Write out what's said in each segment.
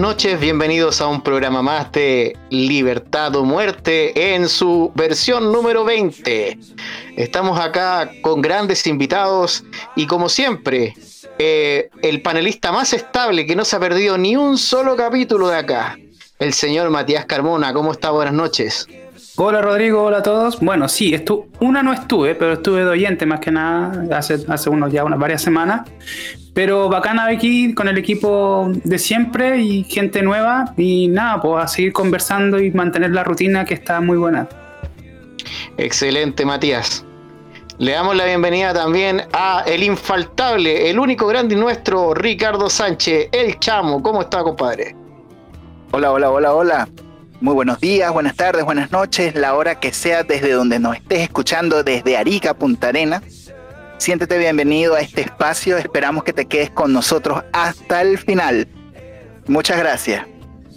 noches, bienvenidos a un programa más de Libertad o Muerte en su versión número 20. Estamos acá con grandes invitados y como siempre, eh, el panelista más estable que no se ha perdido ni un solo capítulo de acá, el señor Matías Carmona. ¿Cómo está? Buenas noches. Hola Rodrigo, hola a todos. Bueno, sí, estu una no estuve, pero estuve de oyente más que nada hace, hace unos ya unas varias semanas. Pero bacana aquí con el equipo de siempre y gente nueva. Y nada, pues a seguir conversando y mantener la rutina que está muy buena. Excelente, Matías. Le damos la bienvenida también a el infaltable, el único grande nuestro, Ricardo Sánchez, el chamo. ¿Cómo está, compadre? Hola, hola, hola, hola. Muy buenos días, buenas tardes, buenas noches, la hora que sea desde donde nos estés escuchando, desde Arica, Punta Arena. Siéntete bienvenido a este espacio, esperamos que te quedes con nosotros hasta el final. Muchas gracias.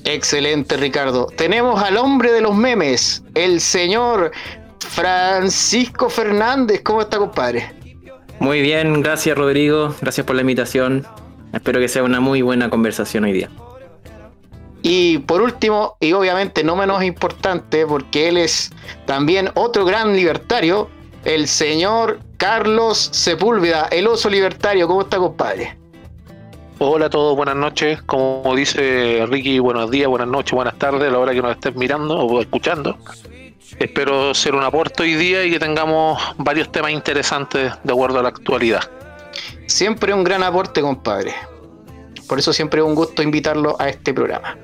Excelente, Ricardo. Tenemos al hombre de los memes, el señor Francisco Fernández. ¿Cómo está, compadre? Muy bien, gracias, Rodrigo. Gracias por la invitación. Espero que sea una muy buena conversación hoy día. Y por último, y obviamente no menos importante, porque él es también otro gran libertario, el señor Carlos Sepúlveda, el oso libertario. ¿Cómo está, compadre? Hola a todos, buenas noches. Como dice Ricky, buenos días, buenas noches, buenas tardes, a la hora que nos estés mirando o escuchando. Espero ser un aporte hoy día y que tengamos varios temas interesantes de acuerdo a la actualidad. Siempre un gran aporte, compadre. Por eso siempre es un gusto invitarlo a este programa.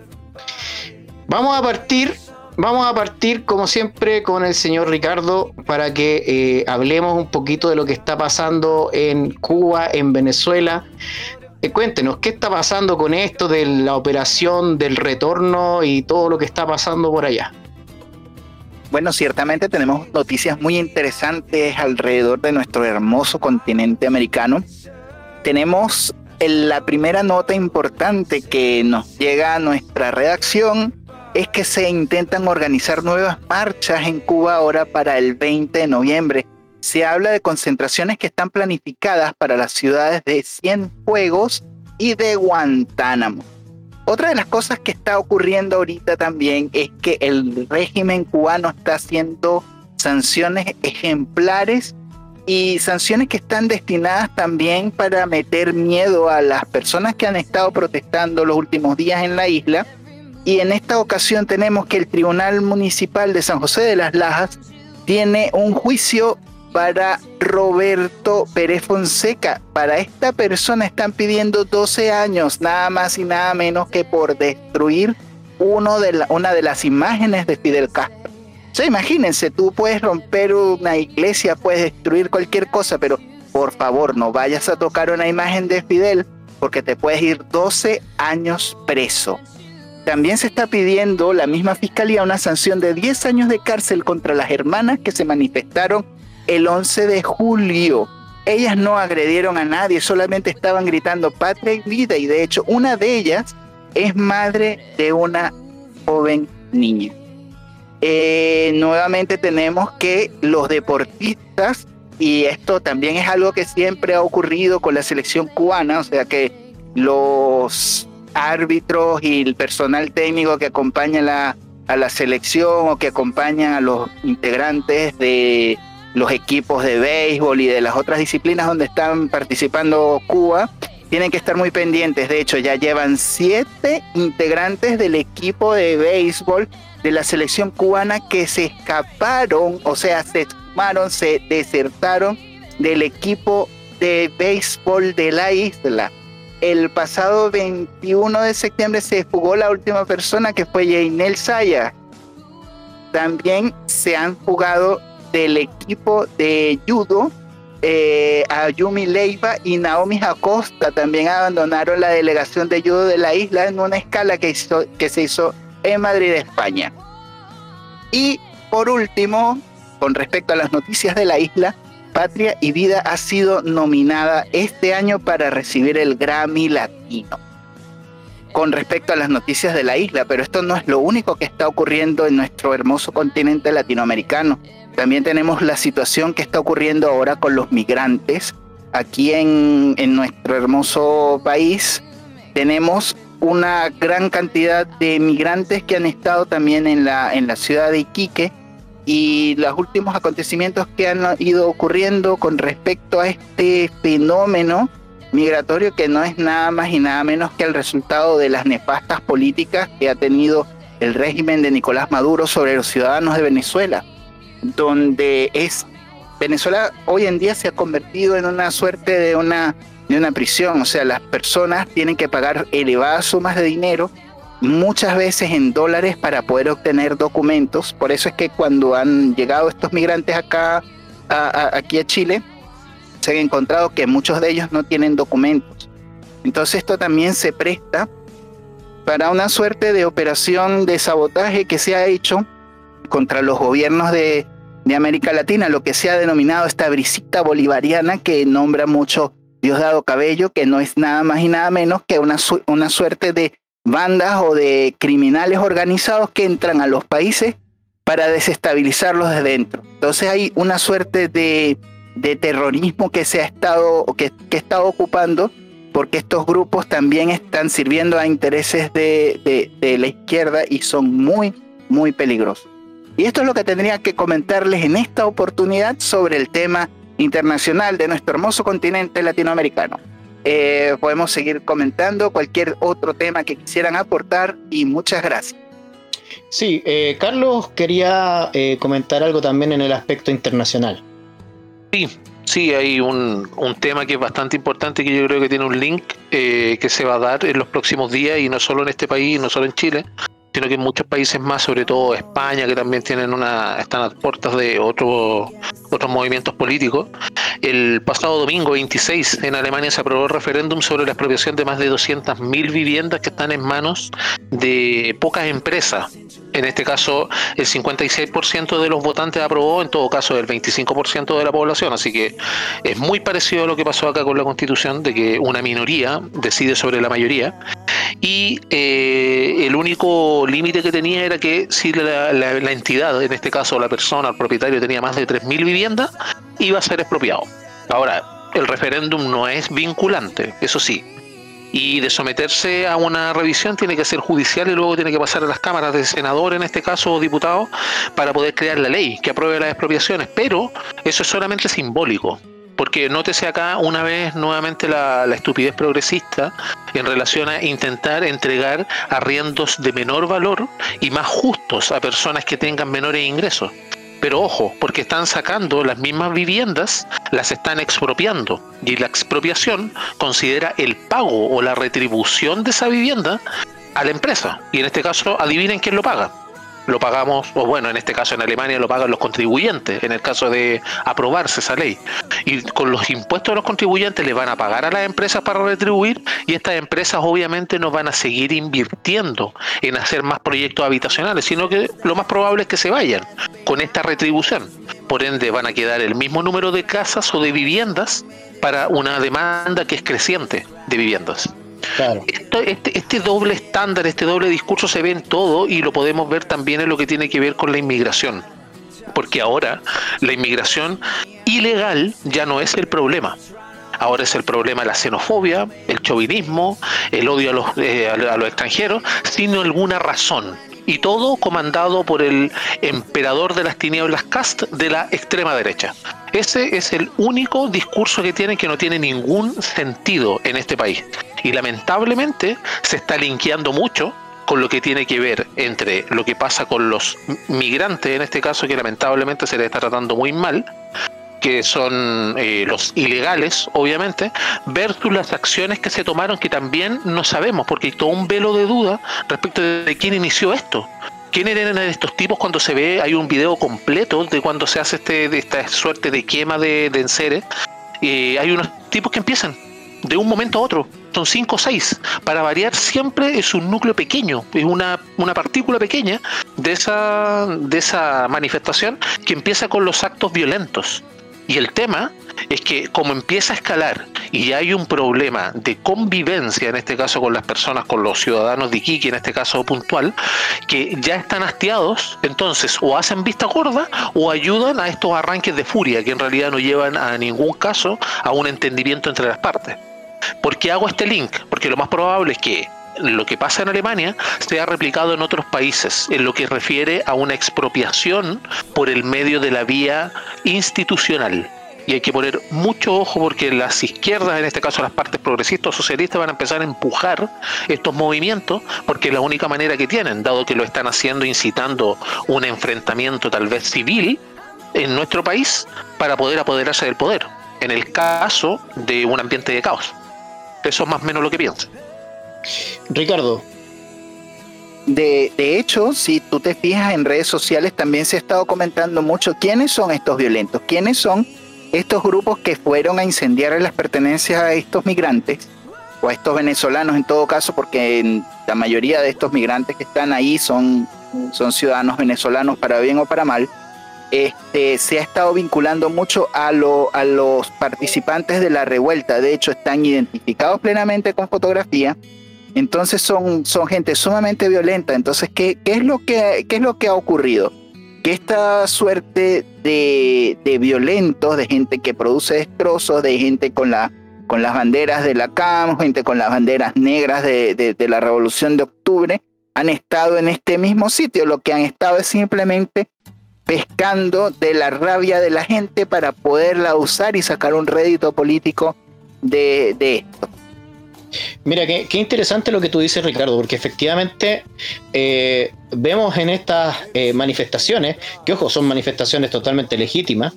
Vamos a partir, vamos a partir como siempre con el señor Ricardo para que eh, hablemos un poquito de lo que está pasando en Cuba, en Venezuela. Eh, cuéntenos, ¿qué está pasando con esto de la operación del retorno y todo lo que está pasando por allá? Bueno, ciertamente tenemos noticias muy interesantes alrededor de nuestro hermoso continente americano. Tenemos la primera nota importante que nos llega a nuestra redacción es que se intentan organizar nuevas marchas en Cuba ahora para el 20 de noviembre. Se habla de concentraciones que están planificadas para las ciudades de Cienfuegos y de Guantánamo. Otra de las cosas que está ocurriendo ahorita también es que el régimen cubano está haciendo sanciones ejemplares y sanciones que están destinadas también para meter miedo a las personas que han estado protestando los últimos días en la isla y en esta ocasión tenemos que el Tribunal Municipal de San José de las Lajas tiene un juicio para Roberto Pérez Fonseca. Para esta persona están pidiendo 12 años, nada más y nada menos que por destruir una de las imágenes de Fidel Castro. O sea, imagínense, tú puedes romper una iglesia, puedes destruir cualquier cosa, pero por favor no vayas a tocar una imagen de Fidel porque te puedes ir 12 años preso. También se está pidiendo la misma fiscalía una sanción de 10 años de cárcel contra las hermanas que se manifestaron el 11 de julio. Ellas no agredieron a nadie, solamente estaban gritando patria y vida y de hecho una de ellas es madre de una joven niña. Eh, nuevamente tenemos que los deportistas, y esto también es algo que siempre ha ocurrido con la selección cubana, o sea que los árbitros y el personal técnico que acompaña a la selección o que acompaña a los integrantes de los equipos de béisbol y de las otras disciplinas donde están participando Cuba, tienen que estar muy pendientes. De hecho, ya llevan siete integrantes del equipo de béisbol de la selección cubana que se escaparon, o sea, se sumaron, se desertaron del equipo de béisbol de la isla el pasado 21 de septiembre se fugó la última persona que fue Jainel Saya. También se han fugado del equipo de judo eh, Ayumi Leiva y Naomi Acosta. También abandonaron la delegación de judo de la isla en una escala que, que se hizo en Madrid, España. Y por último, con respecto a las noticias de la isla, Patria y Vida ha sido nominada este año para recibir el Grammy Latino. Con respecto a las noticias de la isla, pero esto no es lo único que está ocurriendo en nuestro hermoso continente latinoamericano. También tenemos la situación que está ocurriendo ahora con los migrantes. Aquí en, en nuestro hermoso país tenemos una gran cantidad de migrantes que han estado también en la, en la ciudad de Iquique y los últimos acontecimientos que han ido ocurriendo con respecto a este fenómeno migratorio que no es nada más y nada menos que el resultado de las nefastas políticas que ha tenido el régimen de Nicolás Maduro sobre los ciudadanos de Venezuela, donde es Venezuela hoy en día se ha convertido en una suerte de una de una prisión, o sea, las personas tienen que pagar elevadas sumas de dinero, muchas veces en dólares para poder obtener documentos, por eso es que cuando han llegado estos migrantes acá aquí a Chile, se han encontrado que muchos de ellos no tienen documentos. Entonces esto también se presta para una suerte de operación de sabotaje que se ha hecho contra los gobiernos de, América Latina, lo que se ha denominado esta brisita bolivariana que nombra mucho Diosdado Cabello, que no es nada más y nada menos que una, una suerte de bandas o de criminales organizados que entran a los países para desestabilizarlos de dentro. Entonces hay una suerte de de terrorismo que se ha estado, que, que está ocupando, porque estos grupos también están sirviendo a intereses de, de, la izquierda y son muy, muy peligrosos. Y esto es lo que tendría que comentarles en esta oportunidad sobre el tema internacional de nuestro hermoso continente latinoamericano. Eh, podemos seguir comentando cualquier otro tema que quisieran aportar y muchas gracias. Sí, eh, Carlos quería eh, comentar algo también en el aspecto internacional. Sí, sí, hay un, un, tema que es bastante importante que yo creo que tiene un link eh, que se va a dar en los próximos días y no solo en este país, no solo en Chile, sino que en muchos países más, sobre todo España, que también tienen una, están a puertas de otros otros movimientos políticos. El pasado domingo 26 en Alemania se aprobó el referéndum sobre la expropiación de más de 200.000 viviendas que están en manos de pocas empresas. En este caso, el 56% de los votantes aprobó, en todo caso, el 25% de la población. Así que es muy parecido a lo que pasó acá con la Constitución, de que una minoría decide sobre la mayoría. Y eh, el único límite que tenía era que si la, entidad, en este caso la persona, el propietario, tenía más de 3.000 viviendas, iba a ser expropiado. Ahora, el referéndum no es vinculante, eso sí. Y de someterse a una revisión tiene que ser judicial y luego tiene que pasar a las cámaras de senador, en este caso, o diputado, para poder crear la ley que apruebe las expropiaciones. Pero eso es solamente simbólico porque nótese acá una vez nuevamente la, estupidez progresista en relación a intentar entregar arriendos de menor valor y más justos a personas que tengan menores ingresos. Pero ojo, porque están sacando las mismas viviendas, las están expropiando. Y la expropiación considera el pago o la retribución de esa vivienda a la empresa. Y en este caso, adivinen quién lo paga lo pagamos, o bueno, en este caso en Alemania lo pagan los contribuyentes, en el caso de aprobarse esa ley. Y con los impuestos de los contribuyentes le van a pagar a las empresas para retribuir y estas empresas obviamente no van a seguir invirtiendo en hacer más proyectos habitacionales, sino que lo más probable es que se vayan con esta retribución. Por ende van a quedar el mismo número de casas o de viviendas para una demanda que es creciente de viviendas. Este, este, doble estándar, este doble discurso se ve en todo y lo podemos ver también en lo que tiene que ver con la inmigración. Porque ahora la inmigración ilegal ya no es el problema. Ahora es el problema la xenofobia, el chauvinismo, el odio a los, eh, a los extranjeros, sin alguna razón y todo comandado por el emperador de las tinieblas Cast de la extrema derecha. Ese es el único discurso que tiene que no tiene ningún sentido en este país. Y lamentablemente se está linkeando mucho con lo que tiene que ver entre lo que pasa con los migrantes, en este caso que lamentablemente se le está tratando muy mal, que son eh, los ilegales, obviamente, versus las acciones que se tomaron que también no sabemos, porque hay todo un velo de duda respecto de quién inició esto. ¿Quién eran estos tipos cuando se ve? Hay un video completo de cuando se hace este, esta suerte de quema de, de enseres. hay unos tipos que empiezan de un momento a otro. Son cinco o seis. Para variar, siempre es un núcleo pequeño, es una, una partícula pequeña de esa, de esa manifestación que empieza con los actos violentos. Y el tema es que como empieza a escalar y hay un problema de convivencia, en este caso con las personas, con los ciudadanos de Iquique, en este caso puntual, que ya están hastiados, entonces o hacen vista gorda o ayudan a estos arranques de furia que en realidad no llevan a ningún caso a un entendimiento entre las partes. ¿Por qué hago este link? Porque lo más probable es que lo que pasa en Alemania se ha replicado en otros países, en lo que refiere a una expropiación por el medio de la vía institucional y hay que poner mucho ojo porque las izquierdas, en este caso las partes progresistas o socialistas, van a empezar a empujar estos movimientos porque es la única manera que tienen, dado que lo están haciendo incitando un enfrentamiento tal vez civil en nuestro país para poder apoderarse del poder, en el caso de un ambiente de caos. Eso es más o menos lo que pienso. Ricardo. De, de, hecho, si tú te fijas en redes sociales, también se ha estado comentando mucho quiénes son estos violentos, quiénes son estos grupos que fueron a incendiar las pertenencias a estos migrantes, o a estos venezolanos en todo caso, porque la mayoría de estos migrantes que están ahí son, son ciudadanos venezolanos para bien o para mal, este, se ha estado vinculando mucho a, a los participantes de la revuelta. De hecho, están identificados plenamente con fotografía. Entonces son, son gente sumamente violenta. Entonces, ¿qué, qué es, lo que, qué es lo que ha ocurrido? que esta suerte de, de, violentos, de gente que produce destrozos, de gente con, la, con las banderas de la CAM, gente con las banderas negras de, de, la Revolución de Octubre, han estado en este mismo sitio. Lo que han estado es simplemente pescando de la rabia de la gente para poderla usar y sacar un rédito político de, de esto. Mira, qué, interesante lo que tú dices, Ricardo, porque efectivamente eh, vemos en estas eh, manifestaciones, que ojo, son manifestaciones totalmente legítimas,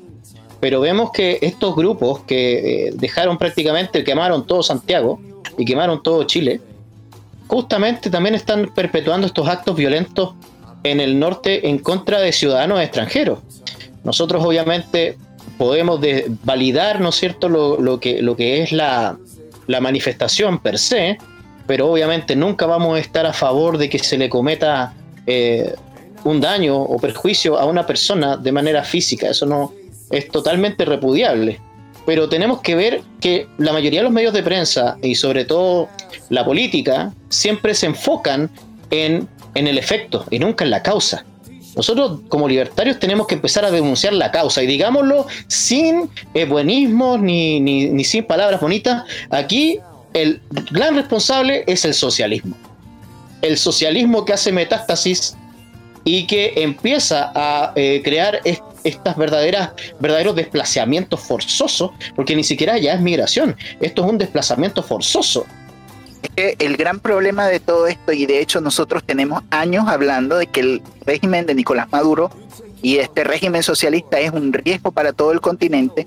pero vemos que estos grupos que eh, dejaron prácticamente, quemaron todo Santiago y quemaron todo Chile, justamente también están perpetuando estos actos violentos en el norte en contra de ciudadanos extranjeros. Nosotros obviamente podemos validar, ¿no es cierto?, lo, que, lo que es la, la manifestación per se, pero obviamente nunca vamos a estar a favor de que se le cometa eh, un daño o perjuicio a una persona de manera física. Eso no es totalmente repudiable. Pero tenemos que ver que la mayoría de los medios de prensa y sobre todo la política siempre se enfocan en, en el efecto y nunca en la causa. Nosotros como libertarios tenemos que empezar a denunciar la causa y digámoslo sin eh, buenismo ni, ni, sin palabras bonitas. Aquí el gran responsable es el socialismo. El socialismo que hace metástasis y que empieza a eh, crear estas verdaderas, verdaderos desplazamientos forzosos, porque ni siquiera ya es migración, esto es un desplazamiento forzoso el gran problema de todo esto, y de hecho nosotros tenemos años hablando de que el régimen de Nicolás Maduro y este régimen socialista es un riesgo para todo el continente,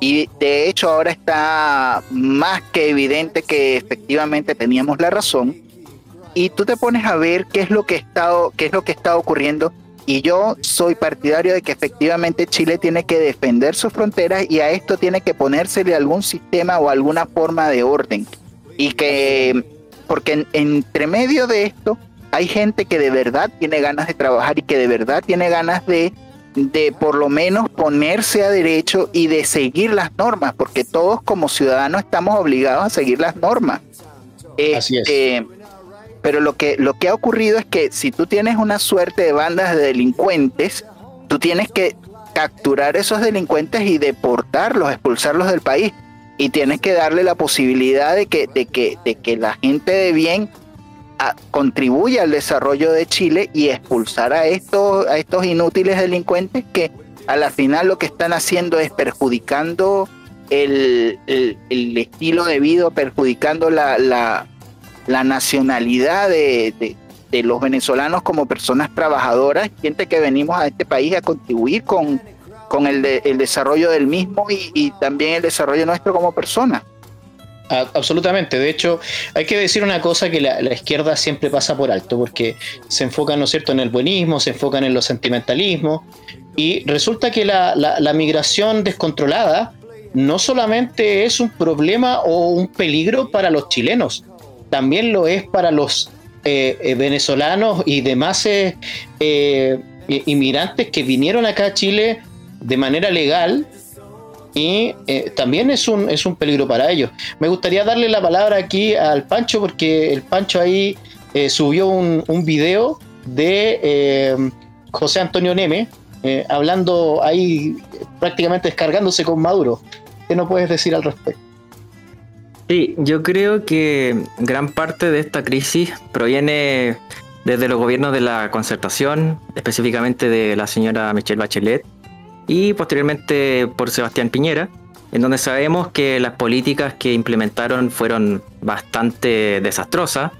y de hecho ahora está más que evidente que efectivamente teníamos la razón. Y tú te pones a ver qué es lo que está, qué es lo que está ocurriendo. Y yo soy partidario de que efectivamente Chile tiene que defender sus fronteras y a esto tiene que ponérsele algún sistema o alguna forma de orden y que, porque entre medio de esto hay gente que de verdad tiene ganas de trabajar y que de verdad tiene ganas de, de por lo menos ponerse a derecho y de seguir las normas, porque todos como ciudadanos estamos obligados a seguir las normas. Así es. Este, pero lo que, lo que ha ocurrido es que si tú tienes una suerte de bandas de delincuentes, tú tienes que capturar esos delincuentes y deportarlos, expulsarlos del país y tienes que darle la posibilidad de que, de que, de que la gente de bien ah, contribuya al desarrollo de Chile y expulsar a estos, a estos inútiles delincuentes que a la final lo que están haciendo es perjudicando el, estilo de vida, perjudicando la, la, nacionalidad de, de, de los venezolanos como personas trabajadoras, gente que venimos a este país a contribuir con, con el, el desarrollo del mismo y, también el desarrollo nuestro como persona. Absolutamente. De hecho, hay que decir una cosa que la, izquierda siempre pasa por alto, porque se enfocan, ¿no es cierto?, en el buenismo, se enfocan en los sentimentalismos, y resulta que la, la, migración descontrolada no solamente es un problema o un peligro para los chilenos, también lo es para los eh, eh, venezolanos y demás eh, inmigrantes que vinieron acá a Chile de manera legal y eh, también es un, es un peligro para ellos. Me gustaría darle la palabra aquí al Pancho porque el Pancho ahí eh, subió un, un, video de eh, José Antonio Neme hablando ahí prácticamente descargándose con Maduro. ¿Qué no puedes decir al respecto? Sí, yo creo que gran parte de esta crisis proviene desde los gobiernos de la concertación, específicamente de la señora Michelle Bachelet y posteriormente por Sebastián Piñera, en donde sabemos que las políticas que implementaron fueron bastante desastrosas,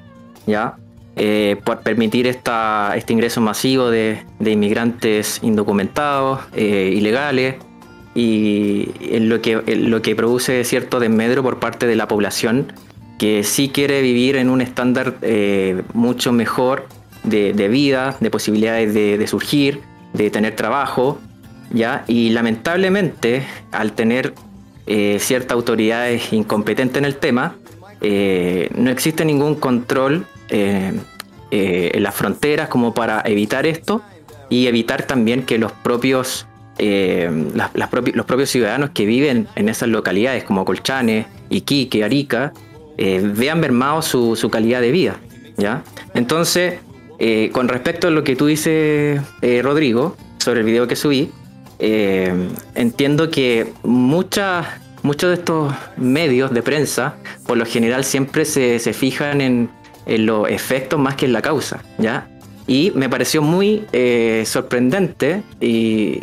¿ya? Eh, por permitir esta, este ingreso masivo de, inmigrantes indocumentados, eh, ilegales, y en lo, que, lo que produce cierto desmedro por parte de la población que sí quiere vivir en un estándar eh, mucho mejor de, vida, de posibilidades de, surgir, de tener trabajo, ¿ya? Y lamentablemente, al tener ciertas autoridades incompetentes en el tema, no existe ningún control eh, eh, en las fronteras como para evitar esto y evitar también que los propios, eh, los propios ciudadanos que viven en esas localidades como Colchane, Iquique, Arica, vean mermado su, su, calidad de vida. ¿ya? Entonces, con respecto a lo que tú dices, Rodrigo, sobre el video que subí, entiendo que muchas muchos de estos medios de prensa, por lo general, siempre se, se fijan en, en los efectos más que en la causa, ¿ya? Y me pareció muy eh, sorprendente y,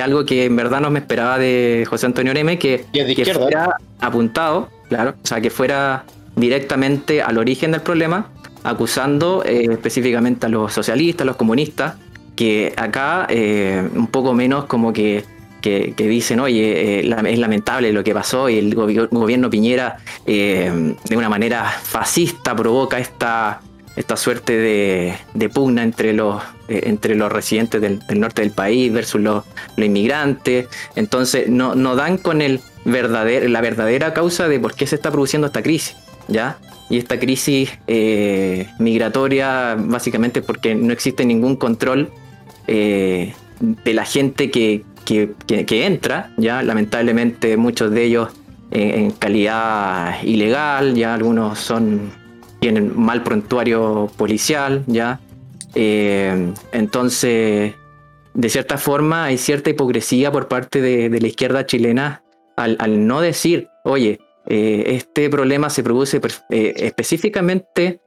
algo que en verdad no me esperaba de José Antonio Neme, que, que fuera apuntado, claro, o sea, que fuera directamente al origen del problema, acusando eh, específicamente a los socialistas, a los comunistas, que acá eh, un poco menos como que que, dicen, oye, eh, es lamentable lo que pasó y el gobierno Piñera eh, de una manera fascista provoca esta, esta suerte de, pugna entre los, eh, entre los residentes del, norte del país versus los, inmigrantes. Entonces no, no dan con el verdadero, la verdadera causa de por qué se está produciendo esta crisis. ¿ya? Y esta crisis migratoria básicamente porque no existe ningún control de la gente que, que, entra, ya lamentablemente muchos de ellos en, calidad ilegal, ya algunos son tienen mal prontuario policial, ya. Eh, entonces, de cierta forma, hay cierta hipocresía por parte de, la izquierda chilena al, no decir, oye, eh, este problema se produce eh, específicamente,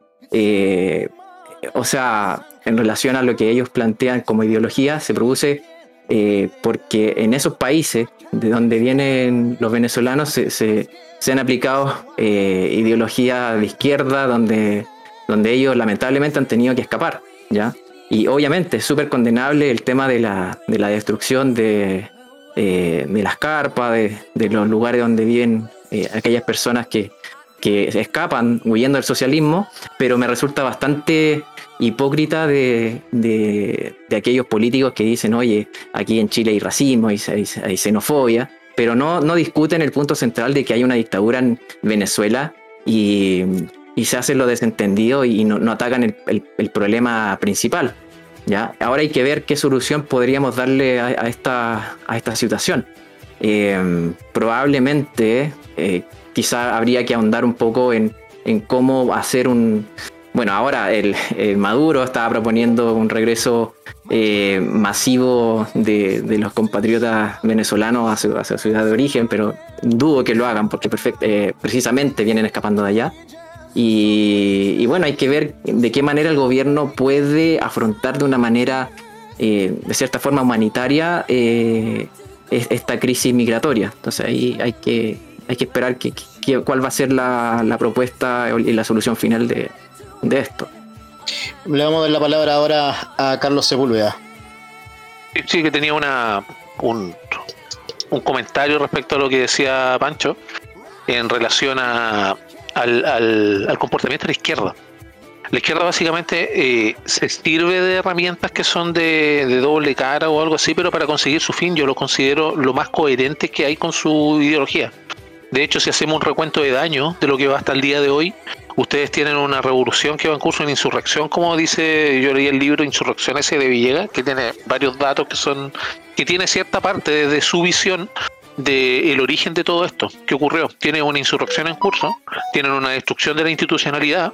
o sea, en relación a lo que ellos plantean como ideología, se produce eh, porque en esos países de donde vienen los venezolanos se, han aplicado eh, ideologías de izquierda donde, donde ellos lamentablemente han tenido que escapar, ¿ya? Y obviamente es súper condenable el tema de la, de la destrucción de, eh, de las carpas, de, de, los lugares donde viven aquellas personas que, que escapan huyendo del socialismo, pero me resulta bastante hipócrita de, de, aquellos políticos que dicen, oye, aquí en Chile hay racismo, hay, xenofobia, pero no, no discuten el punto central de que hay una dictadura en Venezuela y, y se hacen lo desentendido y no, no atacan el, el, problema principal. ¿ya? Ahora hay que ver qué solución podríamos darle a, esta, a esta situación. Eh, probablemente, eh, quizá habría que ahondar un poco en, en cómo hacer un, bueno, ahora el, Maduro está proponiendo un regreso eh, masivo de, los compatriotas venezolanos a su, ciudad de origen, pero dudo que lo hagan porque eh, precisamente vienen escapando de allá. Y, bueno, hay que ver de qué manera el gobierno puede afrontar de una manera, eh, de cierta forma humanitaria, esta crisis migratoria. Entonces ahí hay que, hay que esperar que, cuál va a ser la, la propuesta y la solución final de, de esto. Le vamos a dar la palabra ahora a Carlos Sepúlveda. Sí, que tenía una, un, un comentario respecto a lo que decía Pancho en relación a, al, al, comportamiento de la izquierda. La izquierda básicamente eh, se sirve de herramientas que son de, de, doble cara o algo así, pero para conseguir su fin yo lo considero lo más coherente que hay con su ideología. De hecho, si hacemos un recuento de daño de lo que va hasta el día de hoy, ustedes tienen una revolución que va en curso en insurrección, como dice, yo leí el libro Insurrección ese de Villegas, que tiene varios datos que son, que tiene cierta parte de su visión del origen de todo esto que ocurrió. Tiene una insurrección en curso, tienen una destrucción de la institucionalidad,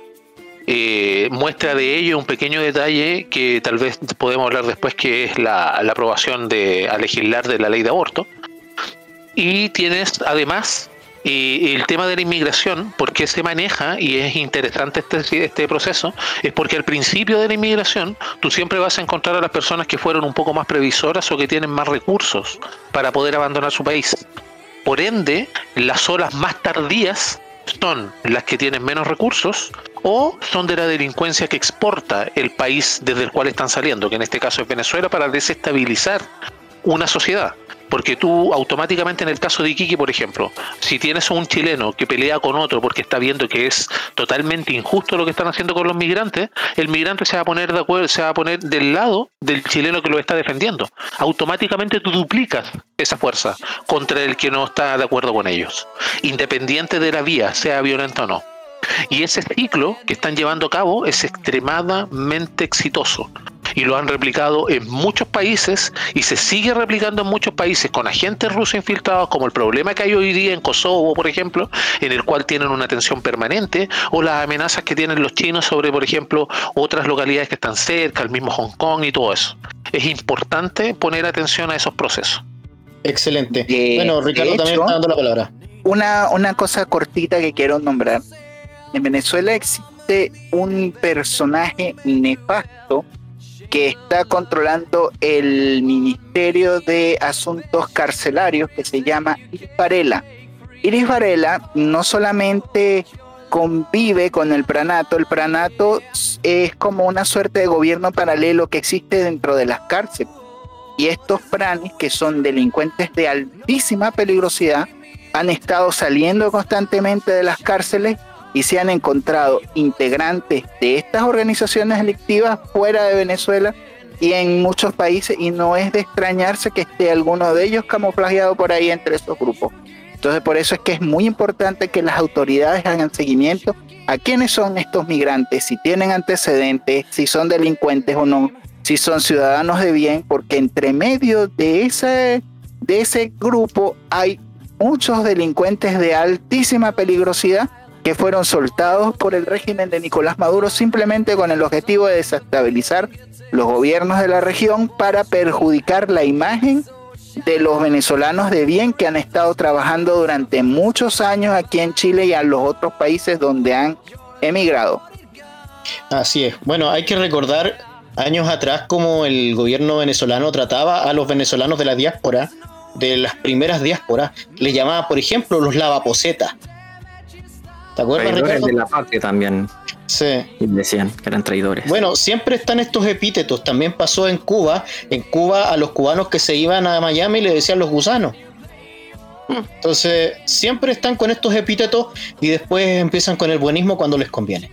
eh, muestra de ello un pequeño detalle que tal vez podemos hablar después, que es la, la aprobación de, a legislar de la ley de aborto. Y tienes además Y el tema de la inmigración, ¿por qué se maneja? Y es interesante este, este proceso, es porque al principio de la inmigración tú siempre vas a encontrar a las personas que fueron un poco más previsoras o que tienen más recursos para poder abandonar su país. Por ende, las olas más tardías son las que tienen menos recursos o son de la delincuencia que exporta el país desde el cual están saliendo, que en este caso es Venezuela, para desestabilizar una sociedad. Porque tú automáticamente en el caso de Iquique, por ejemplo, si tienes un chileno que pelea con otro porque está viendo que es totalmente injusto lo que están haciendo con los migrantes, el migrante se va a poner de acuerdo, se va a poner del lado del chileno que lo está defendiendo. Automáticamente tú duplicas esa fuerza contra el que no está de acuerdo con ellos, independiente de la vía, sea violenta o no. Y ese ciclo que están llevando a cabo es extremadamente exitoso y lo han replicado en muchos países y se sigue replicando en muchos países con agentes rusos infiltrados, como el problema que hay hoy día en Kosovo, por ejemplo, en el cual tienen una atención permanente, o las amenazas que tienen los chinos sobre, por ejemplo, otras localidades que están cerca, el mismo Hong Kong y todo eso. Es importante poner atención a esos procesos. Excelente. bueno, Ricardo también está dando la palabra. Una, una cosa cortita que quiero nombrar. En Venezuela existe un personaje nefasto que está controlando el Ministerio de Asuntos Carcelarios que se llama Iris Varela. Iris Varela no solamente convive con el pranato, el pranato es como una suerte de gobierno paralelo que existe dentro de las cárceles. Y estos pranis, que son delincuentes de altísima peligrosidad, han estado saliendo constantemente de las cárceles y se han encontrado integrantes de estas organizaciones delictivas fuera de Venezuela y en muchos países y no es de extrañarse que esté alguno de ellos camuflajeado por ahí entre estos grupos. Entonces por eso es que es muy importante que las autoridades hagan seguimiento a quiénes son estos migrantes, si tienen antecedentes, si son delincuentes o no, si son ciudadanos de bien, porque entre medio de ese, de ese grupo hay muchos delincuentes de altísima peligrosidad que fueron soltados por el régimen de Nicolás Maduro simplemente con el objetivo de desestabilizar los gobiernos de la región para perjudicar la imagen de los venezolanos de bien que han estado trabajando durante muchos años aquí en Chile y a los otros países donde han emigrado. Así es. Bueno, hay que recordar años atrás cómo el gobierno venezolano trataba a los venezolanos de la diáspora, de las primeras diásporas, les llamaba, por ejemplo, los lavaposetas ¿Te acuerdas, Ricardo? de la patria también. Sí. Y decían que eran traidores. Bueno, siempre están estos epítetos. También pasó en Cuba. En Cuba a los cubanos que se iban a Miami le decían los gusanos. Entonces, siempre están con estos epítetos y después empiezan con el buenismo cuando les conviene.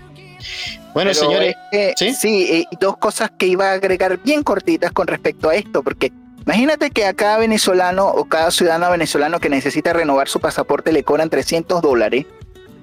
Bueno, señores. ¿sí? sí, eh, dos cosas que iba a agregar bien cortitas con respecto a esto, porque imagínate que a cada venezolano o cada ciudadano venezolano que necesita renovar su pasaporte le cobran 300 dólares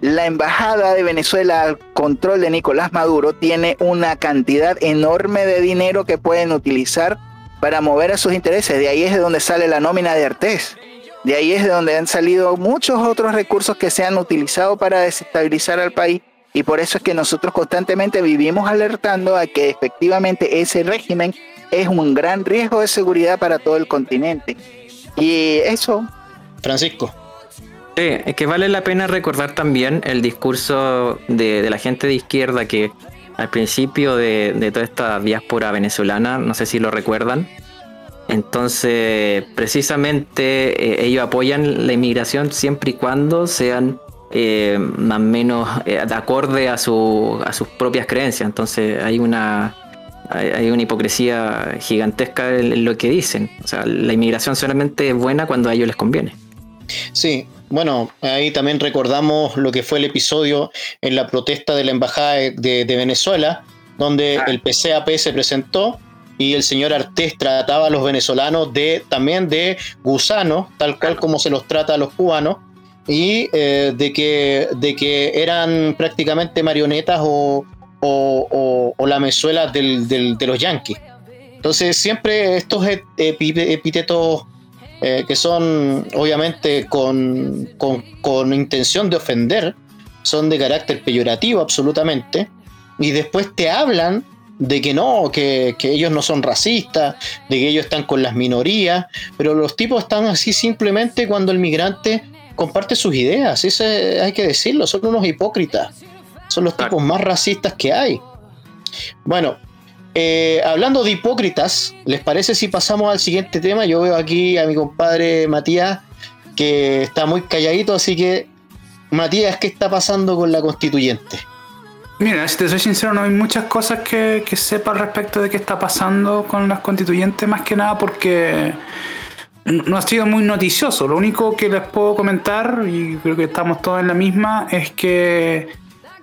la embajada de Venezuela al control de Nicolás Maduro tiene una cantidad enorme de dinero que pueden utilizar para mover a sus intereses. De ahí es de donde sale la nómina de Artés. De ahí es de donde han salido muchos otros recursos que se han utilizado para desestabilizar al país. Y por eso es que nosotros constantemente vivimos alertando a que efectivamente ese régimen es un gran riesgo de seguridad para todo el continente. Y eso. Francisco. Sí, es que vale la pena recordar también el discurso de, la gente de izquierda que al principio de, toda esta diáspora venezolana, no sé si lo recuerdan, entonces precisamente eh, ellos apoyan la inmigración siempre y cuando sean eh, más o menos eh, de acorde a, su, a sus propias creencias. Entonces hay una, hay, una hipocresía gigantesca en lo que dicen. O sea, la inmigración solamente es buena cuando a ellos les conviene. Sí, bueno, ahí también recordamos lo que fue el episodio en la protesta de la Embajada de, Venezuela, donde ah. el PCAP se presentó y el señor Artés trataba a los venezolanos de también de gusanos, tal cual como se los trata a los cubanos, y eh, de, que, de que eran prácticamente marionetas o, o, o, lamezuelas de los yanquis. Entonces siempre estos epítetos eh, que son obviamente con, con, intención de ofender, son de carácter peyorativo absolutamente, y después te hablan de que no, que, que, ellos no son racistas, de que ellos están con las minorías, pero los tipos están así simplemente cuando el migrante comparte sus ideas, eso hay que decirlo, son unos hipócritas, son los tipos más racistas que hay. Bueno, eh, hablando de hipócritas, ¿les parece si pasamos al siguiente tema? Yo veo aquí a mi compadre Matías que está muy calladito, así que Matías, ¿qué está pasando con la constituyente? Mira, si te soy sincero, no hay muchas cosas que, que sepa respecto de qué está pasando con las constituyentes, más que nada porque no ha sido muy noticioso. Lo único que les puedo comentar, y creo que estamos todos en la misma, es que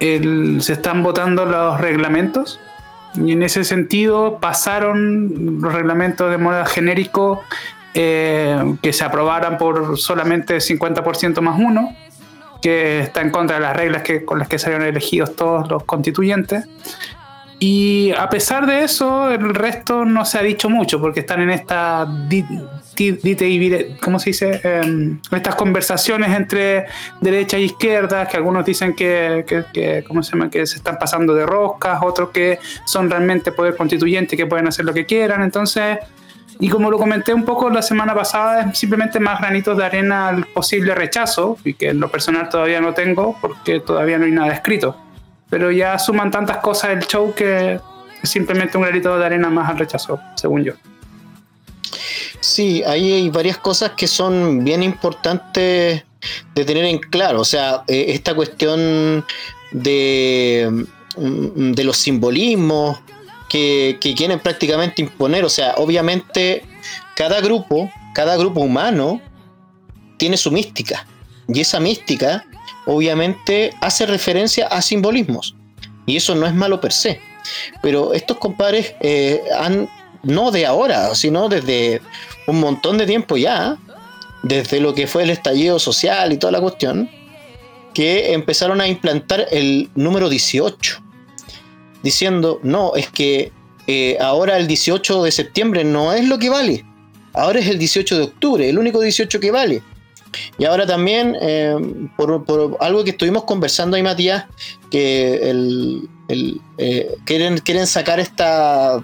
se están votando los reglamentos y en ese sentido pasaron los reglamentos de moda genérico eh, que se aprobaran por solamente 50% más uno, que está en contra de las reglas que, con las que salieron elegidos todos los constituyentes. Y a pesar de eso, el resto no se ha dicho mucho, porque están en esta ¿cómo se dice? Em, estas conversaciones entre derecha e izquierda, que algunos dicen que, que, ¿cómo se llama? que se están pasando de roscas, otros que son realmente poder constituyente, que pueden hacer lo que quieran. Entonces, y como lo comenté un poco la semana pasada, es simplemente más granitos de arena al posible rechazo, y que en lo personal todavía no tengo, porque todavía no hay nada escrito. Pero ya suman tantas cosas el show que es simplemente un granito de arena más al rechazo, según yo. Sí, ahí hay varias cosas que son bien importantes de tener en claro. O sea, eh, esta cuestión de, mm, de los simbolismos que, quieren prácticamente imponer. O sea, obviamente cada grupo, cada grupo humano tiene su mística. Y esa mística, obviamente, hace referencia a simbolismos. Y eso no es malo per se. Pero estos compadres eh, han, no de ahora, sino desde un montón de tiempo ya, desde lo que fue el estallido social y toda la cuestión, que empezaron a implantar el número 18, diciendo, no, es que eh, ahora el 18 de septiembre no es lo que vale, ahora es el 18 de octubre, el único 18 que vale. Y ahora también, eh, por, algo que estuvimos conversando ahí, Matías, que el, eh, quieren, quieren sacar esta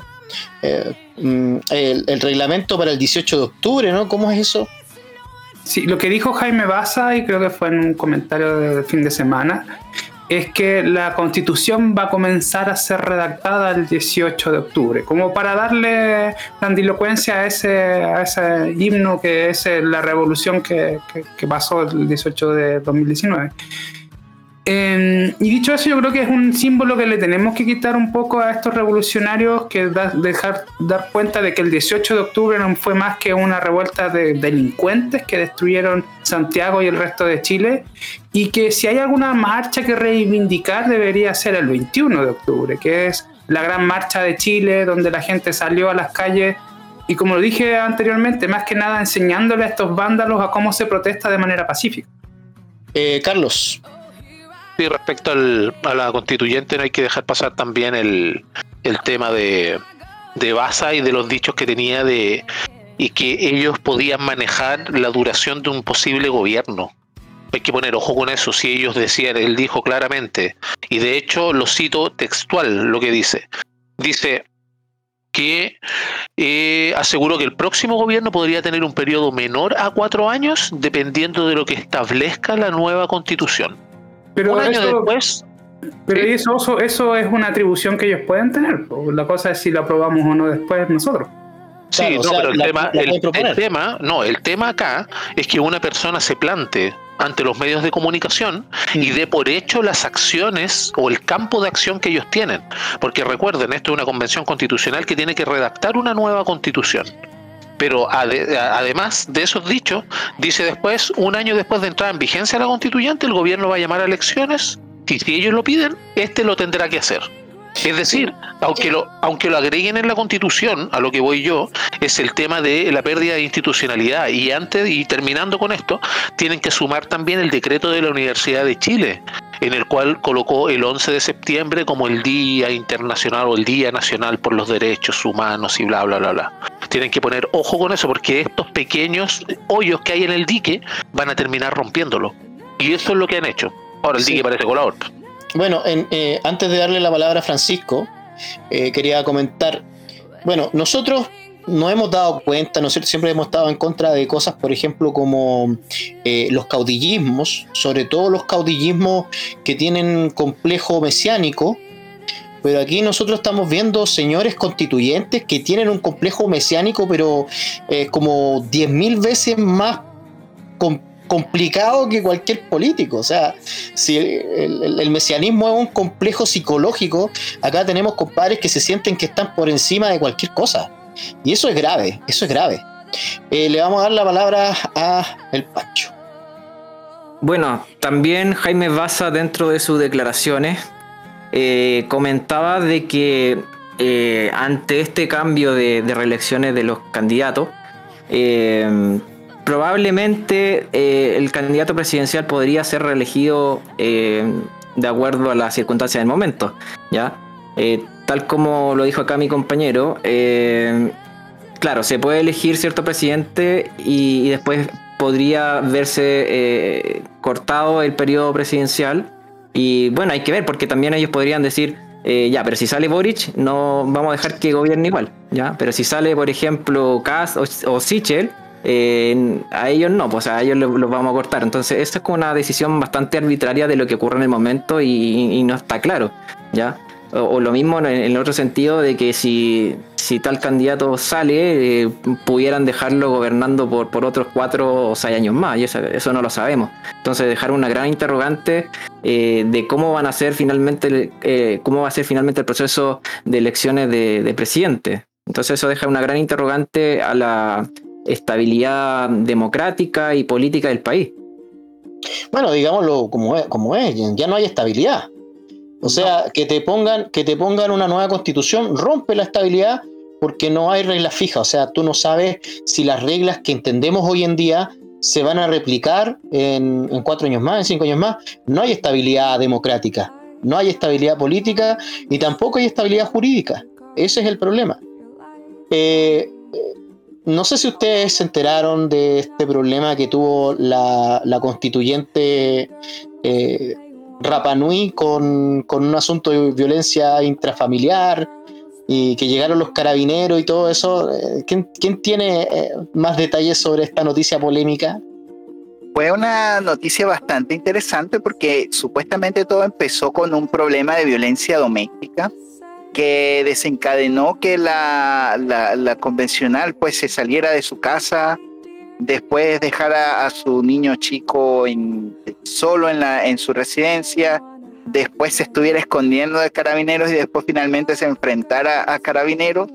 Mm, el, reglamento para el 18 de octubre, ¿no? ¿Cómo es eso? Sí, lo que dijo Jaime Baza, y creo que fue en un comentario del fin de semana, es que la constitución va a comenzar a ser redactada el 18 de octubre, como para darle grandilocuencia a ese, a ese himno que es la revolución que, que pasó el 18 de 2019. Em, y dicho eso, yo creo que es un símbolo que le tenemos que quitar un poco a estos revolucionarios, que dejar dar cuenta de que el 18 de octubre no fue más que una revuelta de delincuentes que destruyeron Santiago y el resto de Chile, y que si hay alguna marcha que reivindicar debería ser el 21 de octubre, que es la gran marcha de Chile, donde la gente salió a las calles y como lo dije anteriormente, más que nada enseñándole a estos vándalos a cómo se protesta de manera pacífica. Eh, Carlos, y respecto a la constituyente no hay que dejar pasar también el, tema de, de Baza y de los dichos que tenía de y que ellos podían manejar la duración de un posible gobierno. Hay que poner ojo con eso, si ellos decían, él dijo claramente, y de hecho lo cito textual lo que dice. Dice que eh, aseguró que el próximo gobierno podría tener un periodo menor a cuatro años dependiendo de lo que establezca la nueva constitución. Pero un año después. Pero eso, eso, es una atribución que ellos pueden tener. La cosa es si lo aprobamos o no después nosotros. Sí, no, pero el, tema, el, tema, no, el tema acá es que una persona se plante ante los medios de comunicación y mm. dé por hecho las acciones o el campo de acción que ellos tienen. Porque recuerden, esto es una convención constitucional que tiene que redactar una nueva constitución. Pero además de esos dichos, dice después, un año después de entrar en vigencia la constituyente, el gobierno va a llamar a elecciones y si ellos lo piden, este lo tendrá que hacer. Es decir, aunque lo, aunque lo agreguen en la constitución, a lo que voy yo, es el tema de la pérdida de institucionalidad. Y antes, y terminando con esto, tienen que sumar también el decreto de la Universidad de Chile, en el cual colocó el 11 de septiembre como el Día Internacional o el Día Nacional por los Derechos Humanos y bla, bla, bla, bla. Tienen que poner ojo con eso porque estos pequeños hoyos que hay en el dique van a terminar rompiéndolo. Y eso es lo que han hecho. Ahora el dique parece colador. Bueno, eh, antes de darle la palabra a Francisco, eh, quería comentar, bueno, nosotros no hemos dado cuenta, ¿no es cierto? Siempre hemos estado en contra de cosas, por ejemplo, como eh, los caudillismos, sobre todo los caudillismos que tienen complejo mesiánico, pero aquí nosotros estamos viendo señores constituyentes que tienen un complejo mesiánico, pero eh, como 10.000 veces más complicado que cualquier político. O sea, si el, mesianismo es un complejo psicológico, acá tenemos compadres que se sienten que están por encima de cualquier cosa. Y eso es grave, eso es grave. Eh, le vamos a dar la palabra a el Pacho. Bueno, también Jaime Baza dentro de sus declaraciones eh, comentaba de que eh, ante este cambio de, reelecciones de los candidatos, probablemente el candidato presidencial podría ser reelegido de acuerdo a las circunstancias del momento, ¿ya? Tal como lo dijo acá mi compañero, eh, claro, se puede elegir cierto presidente y, después podría verse eh, cortado el periodo presidencial. Y bueno, hay que ver, porque también ellos podrían decir, eh, ya, pero si sale Boric, no vamos a dejar que gobierne igual, ¿ya? Pero si sale, por ejemplo, Kass o, Sichel, a ellos no, pues a ellos los, vamos a cortar. Entonces, esta es como una decisión bastante arbitraria de lo que ocurre en el momento y no está claro, ¿ya? O, lo mismo en, el otro sentido de que si, si tal candidato sale, eh, pudieran dejarlo gobernando por, por otros cuatro o seis años más, y eso, no lo sabemos. Entonces dejar una gran interrogante eh, de cómo van a ser finalmente eh, cómo va a ser finalmente el proceso de elecciones de, de presidente. Entonces eso deja una gran interrogante a la estabilidad democrática y política del país. Bueno, digámoslo como es, como es, ya no hay estabilidad. O sea, que te pongan, que te pongan una nueva constitución rompe la estabilidad porque no hay reglas fijas. O sea, tú no sabes si las reglas que entendemos hoy en día se van a replicar en, cuatro años más, en cinco años más. No hay estabilidad democrática, no hay estabilidad política y tampoco hay estabilidad jurídica. Ese es el problema. Eh, no sé si ustedes se enteraron de este problema que tuvo la, constituyente eh, Rapanui con, con un asunto de violencia intrafamiliar y que llegaron los carabineros y todo eso. Eh, ¿Quién, tiene eh, más detalles sobre esta noticia polémica? Fue una noticia bastante interesante porque supuestamente todo empezó con un problema de violencia doméstica que desencadenó que la, la convencional pues se saliera de su casa después dejar a, su niño chico solo en, su residencia, después se estuviera escondiendo de carabineros y después finalmente se enfrentara a carabineros,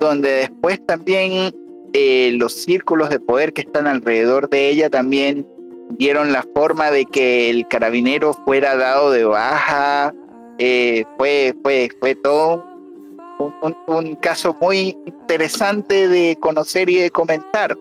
donde después también eh, los círculos de poder que están alrededor de ella también dieron la forma de que el carabinero fuera dado de baja, eh, fue, fue, fue todo un caso muy interesante de conocer y de comentar.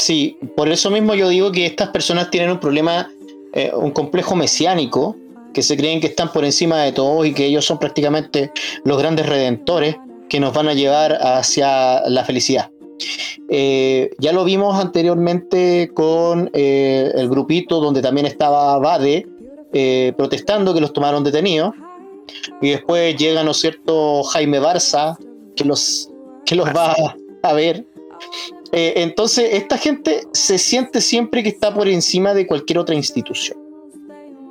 Sí, por eso mismo yo digo que estas personas tienen un problema, eh, un complejo mesiánico, que se creen que están por encima de todo y que ellos son prácticamente los grandes redentores que nos van a llevar hacia la felicidad. Eh, ya lo vimos anteriormente con eh, el grupito donde también estaba Bade protestando que los tomaron detenidos. Y después llega, ¿no es cierto?, Jaime Barza, que los, que los va a ver eh, entonces, esta gente se siente siempre que está por encima de cualquier otra institución.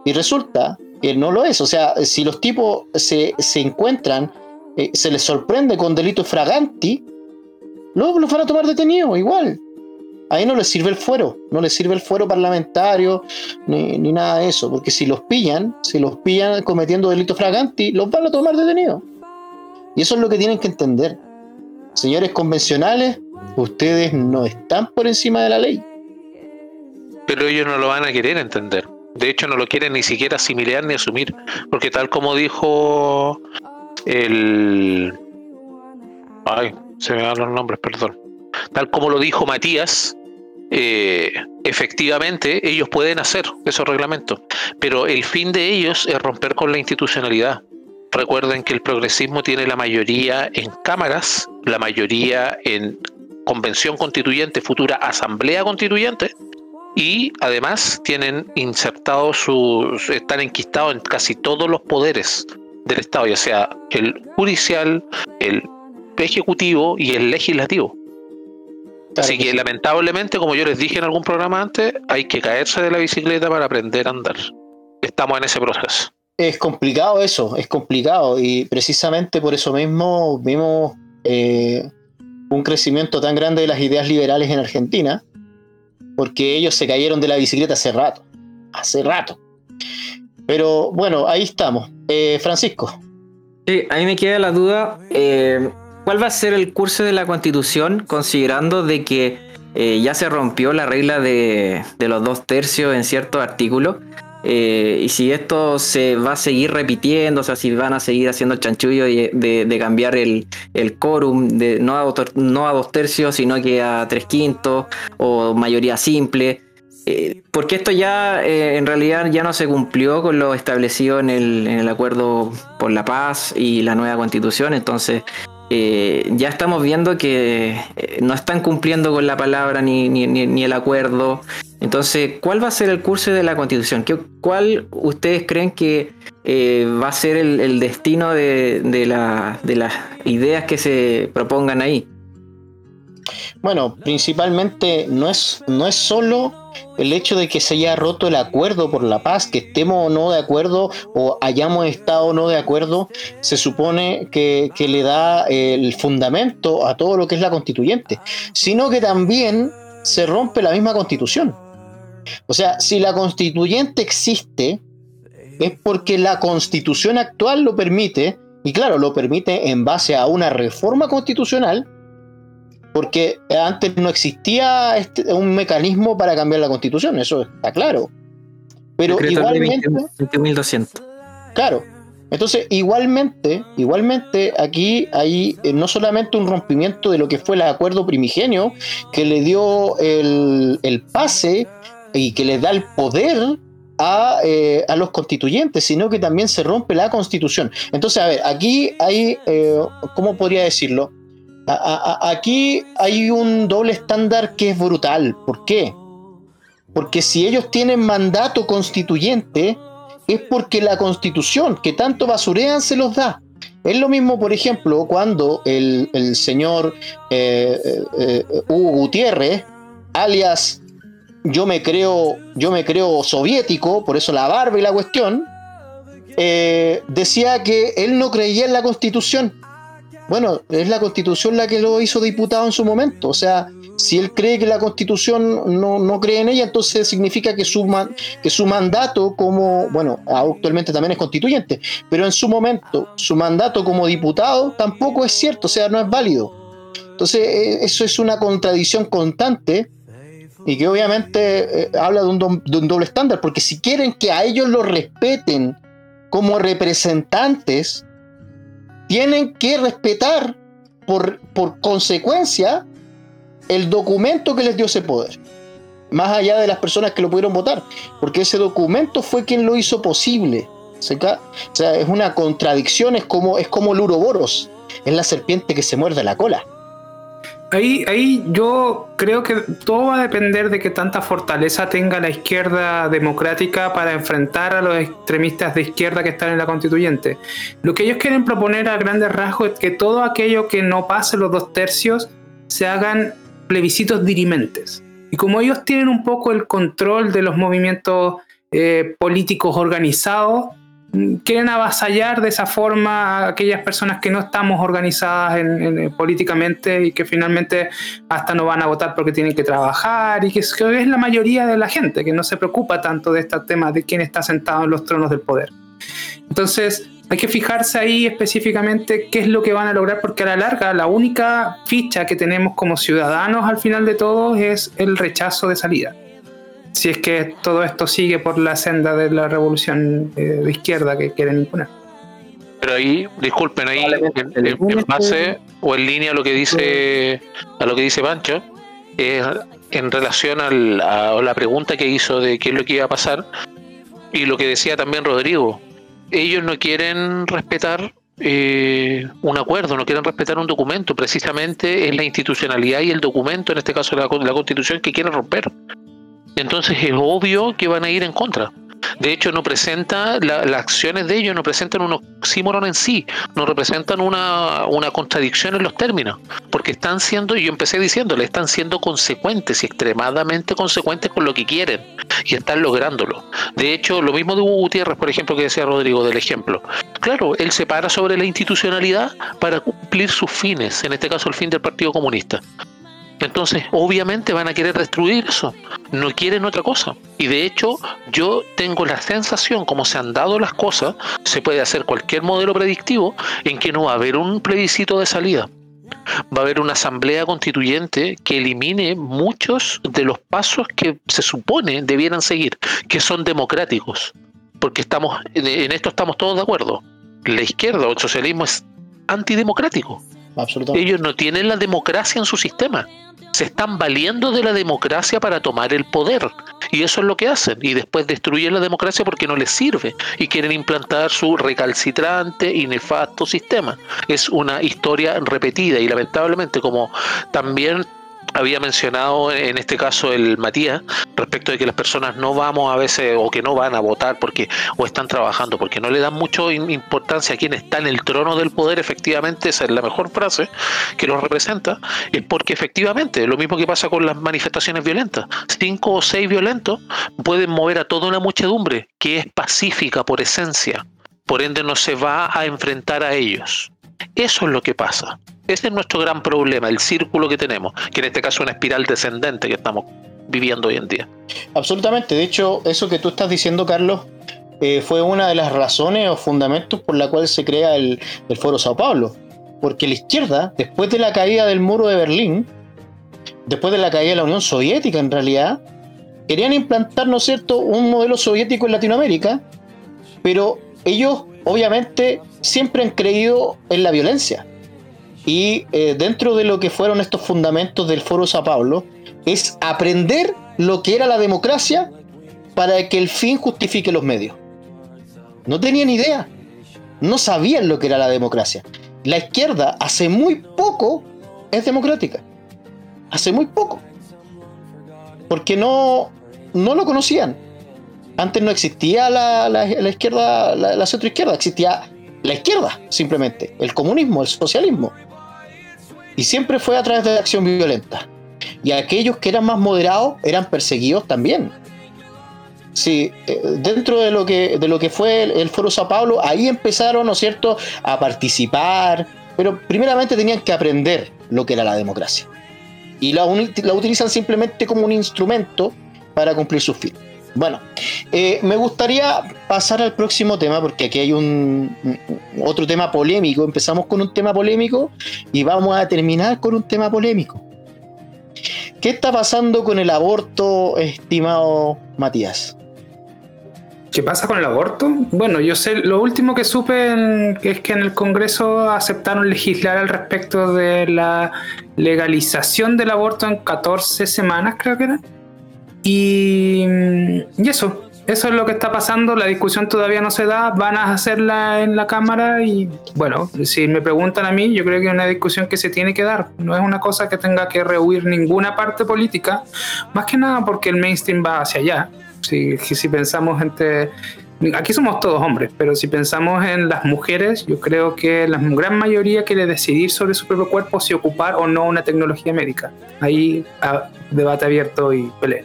Y resulta que no lo es. O sea, si los tipos se, encuentran, eh, se les sorprende con delitos fraganti, luego los van a tomar detenidos igual. Ahí no les sirve el fuero, no les sirve el fuero parlamentario ni, ni nada de eso, porque si los pillan, si los pillan cometiendo delitos fraganti, los van a tomar detenidos. Y eso es lo que tienen que entender. Señores convencionales, ustedes no están por encima de la ley. Pero ellos no lo van a querer entender. De hecho, no lo quieren ni siquiera asimilar ni asumir. Porque tal como dijo el... Ay, se me van los nombres, perdón. Tal como lo dijo Matías, eh, efectivamente ellos pueden hacer esos reglamentos, pero el fin de ellos es romper con la institucionalidad. Recuerden que el progresismo tiene la mayoría en cámaras, la mayoría en convención constituyente, futura asamblea constituyente, y además tienen insertados sus, están enquistados en casi todos los poderes del Estado, ya sea el judicial, el ejecutivo y el legislativo. Así que, lamentablemente, como yo les dije en algún programa antes, hay que caerse de la bicicleta para aprender a andar. Estamos en ese proceso. Es complicado eso, es complicado y precisamente por eso mismo vimos eh, un crecimiento tan grande de las ideas liberales en Argentina, porque ellos se cayeron de la bicicleta hace rato, hace rato. Pero bueno, ahí estamos. Eh, Francisco. Sí, a mí me queda la duda, eh, ¿cuál va a ser el curso de la constitución considerando de que eh, ya se rompió la regla de, los dos tercios en ciertos artículos? Y si esto se va a seguir repitiendo, o sea, si van a seguir haciendo el chanchullo de, cambiar el, el quórum, de, no, a, no a dos tercios, sino que a tres quintos o mayoría simple. Eh, porque esto ya eh, en realidad ya no se cumplió con lo establecido en el, acuerdo por la paz y la nueva constitución, entonces eh, ya estamos viendo que no están cumpliendo con la palabra ni, ni, el acuerdo. Entonces, ¿cuál va a ser el curso de la constitución? ¿Qué, ¿Cuál ustedes creen que va a ser el, destino de, de las ideas que se propongan ahí? Bueno, principalmente no es, no es solo el hecho de que se haya roto el acuerdo por la paz, que estemos o no de acuerdo o hayamos estado o no de acuerdo, se supone que, le da el fundamento a todo lo que es la constituyente, sino que también se rompe la misma constitución. O sea, si la constituyente existe, es porque la constitución actual lo permite, y claro, lo permite en base a una reforma constitucional porque antes no existía este, un mecanismo para cambiar la constitución, eso está claro. Pero igualmente. Claro. Entonces, igualmente, igualmente aquí hay eh, no solamente un rompimiento de lo que fue el acuerdo primigenio, que le dio el, pase y que le da el poder a, eh, a, los constituyentes, sino que también se rompe la constitución. Entonces, a ver, aquí hay, eh, ¿cómo podría decirlo? Aquí hay un doble estándar que es brutal. ¿Por qué? Porque si ellos tienen mandato constituyente, es porque la constitución que tanto basurean se los da. Es lo mismo, por ejemplo, cuando el, señor eh, eh, eh, Hugo Gutiérrez, alias yo me creo, yo me creo soviético, por eso la barba y la cuestión, decía que él no creía en la constitución bueno, es la constitución la que lo hizo diputado en su momento. O sea, si él cree que la constitución no, cree en ella, entonces significa que su, mandato como, bueno, actualmente también es constituyente, pero en su momento, su mandato como diputado tampoco es cierto, o sea, no es válido. Entonces, eh, eso es una contradicción constante y que obviamente eh, habla de un, de un doble estándar, porque si quieren que a ellos lo respeten como representantes, tienen que respetar por, por consecuencia el documento que les dio ese poder. Más allá de las personas que lo pudieron votar. Porque ese documento fue quien lo hizo posible. O sea, es una contradicción, es como, es como el uroboros. Es la serpiente que se muerde la cola. Ahí, ahí yo creo que todo va a depender de que tanta fortaleza tenga la izquierda democrática para enfrentar a los extremistas de izquierda que están en la constituyente. Lo que ellos quieren proponer a grandes rasgos es que todo aquello que no pase los dos tercios se hagan plebiscitos dirimentes. Y como ellos tienen un poco el control de los movimientos eh, políticos organizados, quieren avasallar de esa forma a aquellas personas que no estamos organizadas eh, políticamente y que finalmente hasta no van a votar porque tienen que trabajar y que es, que es la mayoría de la gente que no se preocupa tanto de este tema de quién está sentado en los tronos del poder. Entonces hay que fijarse ahí específicamente qué es lo que van a lograr porque a la larga la única ficha que tenemos como ciudadanos al final de todo es el rechazo de salida si es que todo esto sigue por la senda de la revolución eh, de izquierda que quieren imponer. Pero ahí, disculpen, ahí en, base o en línea a lo que dice a lo que dice Pancho, en relación a la pregunta que hizo de qué es lo que iba a pasar y lo que decía también Rodrigo, ellos no quieren respetar eh, un acuerdo, no quieren respetar un documento, precisamente es la institucionalidad y el documento, en este caso la, la constitución, que quieren romper entonces es obvio que van a ir en contra. De hecho, no presenta, las acciones de ellos no presentan un oxímoron en sí, no representan una, una contradicción en los términos, porque están siendo, y yo empecé diciéndole, están siendo consecuentes y extremadamente consecuentes con lo que quieren y están lográndolo. De hecho, lo mismo de Hugo Gutiérrez, por ejemplo, que decía Rodrigo del ejemplo. Claro, él se para sobre la institucionalidad para cumplir sus fines, en este caso el fin del Partido Comunista. Entonces, obviamente van a querer destruir eso. No quieren otra cosa. Y de hecho, yo tengo la sensación, como se han dado las cosas, se puede hacer cualquier modelo predictivo en que no va a haber un plebiscito de salida. Va a haber una asamblea constituyente que elimine muchos de los pasos que se supone debieran seguir, que son democráticos. Porque estamos, en esto estamos todos de acuerdo. La izquierda o el socialismo es antidemocrático. Ellos no tienen la democracia en su sistema se están valiendo de la democracia para tomar el poder. Y eso es lo que hacen. Y después destruyen la democracia porque no les sirve. Y quieren implantar su recalcitrante y nefasto sistema. Es una historia repetida y lamentablemente como también había mencionado en este caso el Matías respecto de que las personas no vamos a veces o que no van a votar porque o están trabajando porque no le dan mucha importancia a quien está en el trono del poder efectivamente esa es la mejor frase que lo representa es porque efectivamente lo mismo que pasa con las manifestaciones violentas. Cinco o seis violentos pueden mover a toda una muchedumbre que es pacífica por esencia por ende no se va a enfrentar a ellos eso es lo que pasa ese es nuestro gran problema, el círculo que tenemos, que en este caso es una espiral descendente que estamos viviendo hoy en día. Absolutamente, de hecho, eso que tú estás diciendo, Carlos, eh, fue una de las razones o fundamentos por la cual se crea el, Foro Sao Paulo. Porque la izquierda, después de la caída del muro de Berlín, después de la caída de la Unión Soviética en realidad, querían implantar, ¿no es cierto?, un modelo soviético en Latinoamérica, pero ellos obviamente siempre han creído en la violencia. Y eh, dentro de lo que fueron estos fundamentos del Foro Sao Paulo, es aprender lo que era la democracia para que el fin justifique los medios. No tenían idea, no sabían lo que era la democracia. La izquierda hace muy poco es democrática. Hace muy poco. Porque no, no lo conocían. Antes no existía la, la, izquierda, la, la centroizquierda, existía la izquierda, simplemente. El comunismo, el socialismo. Y siempre fue a través de la acción violenta. Y aquellos que eran más moderados eran perseguidos también. Sí, eh, dentro de lo que, de lo que fue el, Foro Sao Paulo, ahí empezaron, ¿no es cierto?, a participar, pero primeramente tenían que aprender lo que era la democracia. Y la, la utilizan simplemente como un instrumento para cumplir sus fines. Bueno, eh, me gustaría pasar al próximo tema porque aquí hay un, otro tema polémico. Empezamos con un tema polémico y vamos a terminar con un tema polémico. ¿Qué está pasando con el aborto, estimado Matías? ¿Qué pasa con el aborto? Bueno, yo sé, lo último que supe es que en el Congreso aceptaron legislar al respecto de la legalización del aborto en 14 semanas, creo que era. Y, eso, eso es lo que está pasando, la discusión todavía no se da, van a hacerla en la Cámara y bueno, si me preguntan a mí, yo creo que es una discusión que se tiene que dar, no es una cosa que tenga que rehuir ninguna parte política, más que nada porque el mainstream va hacia allá. Si, si pensamos entre... Aquí somos todos hombres, pero si pensamos en las mujeres, yo creo que la gran mayoría quiere decidir sobre su propio cuerpo si ocupar o no una tecnología médica. Ahí ah, debate abierto y pelea.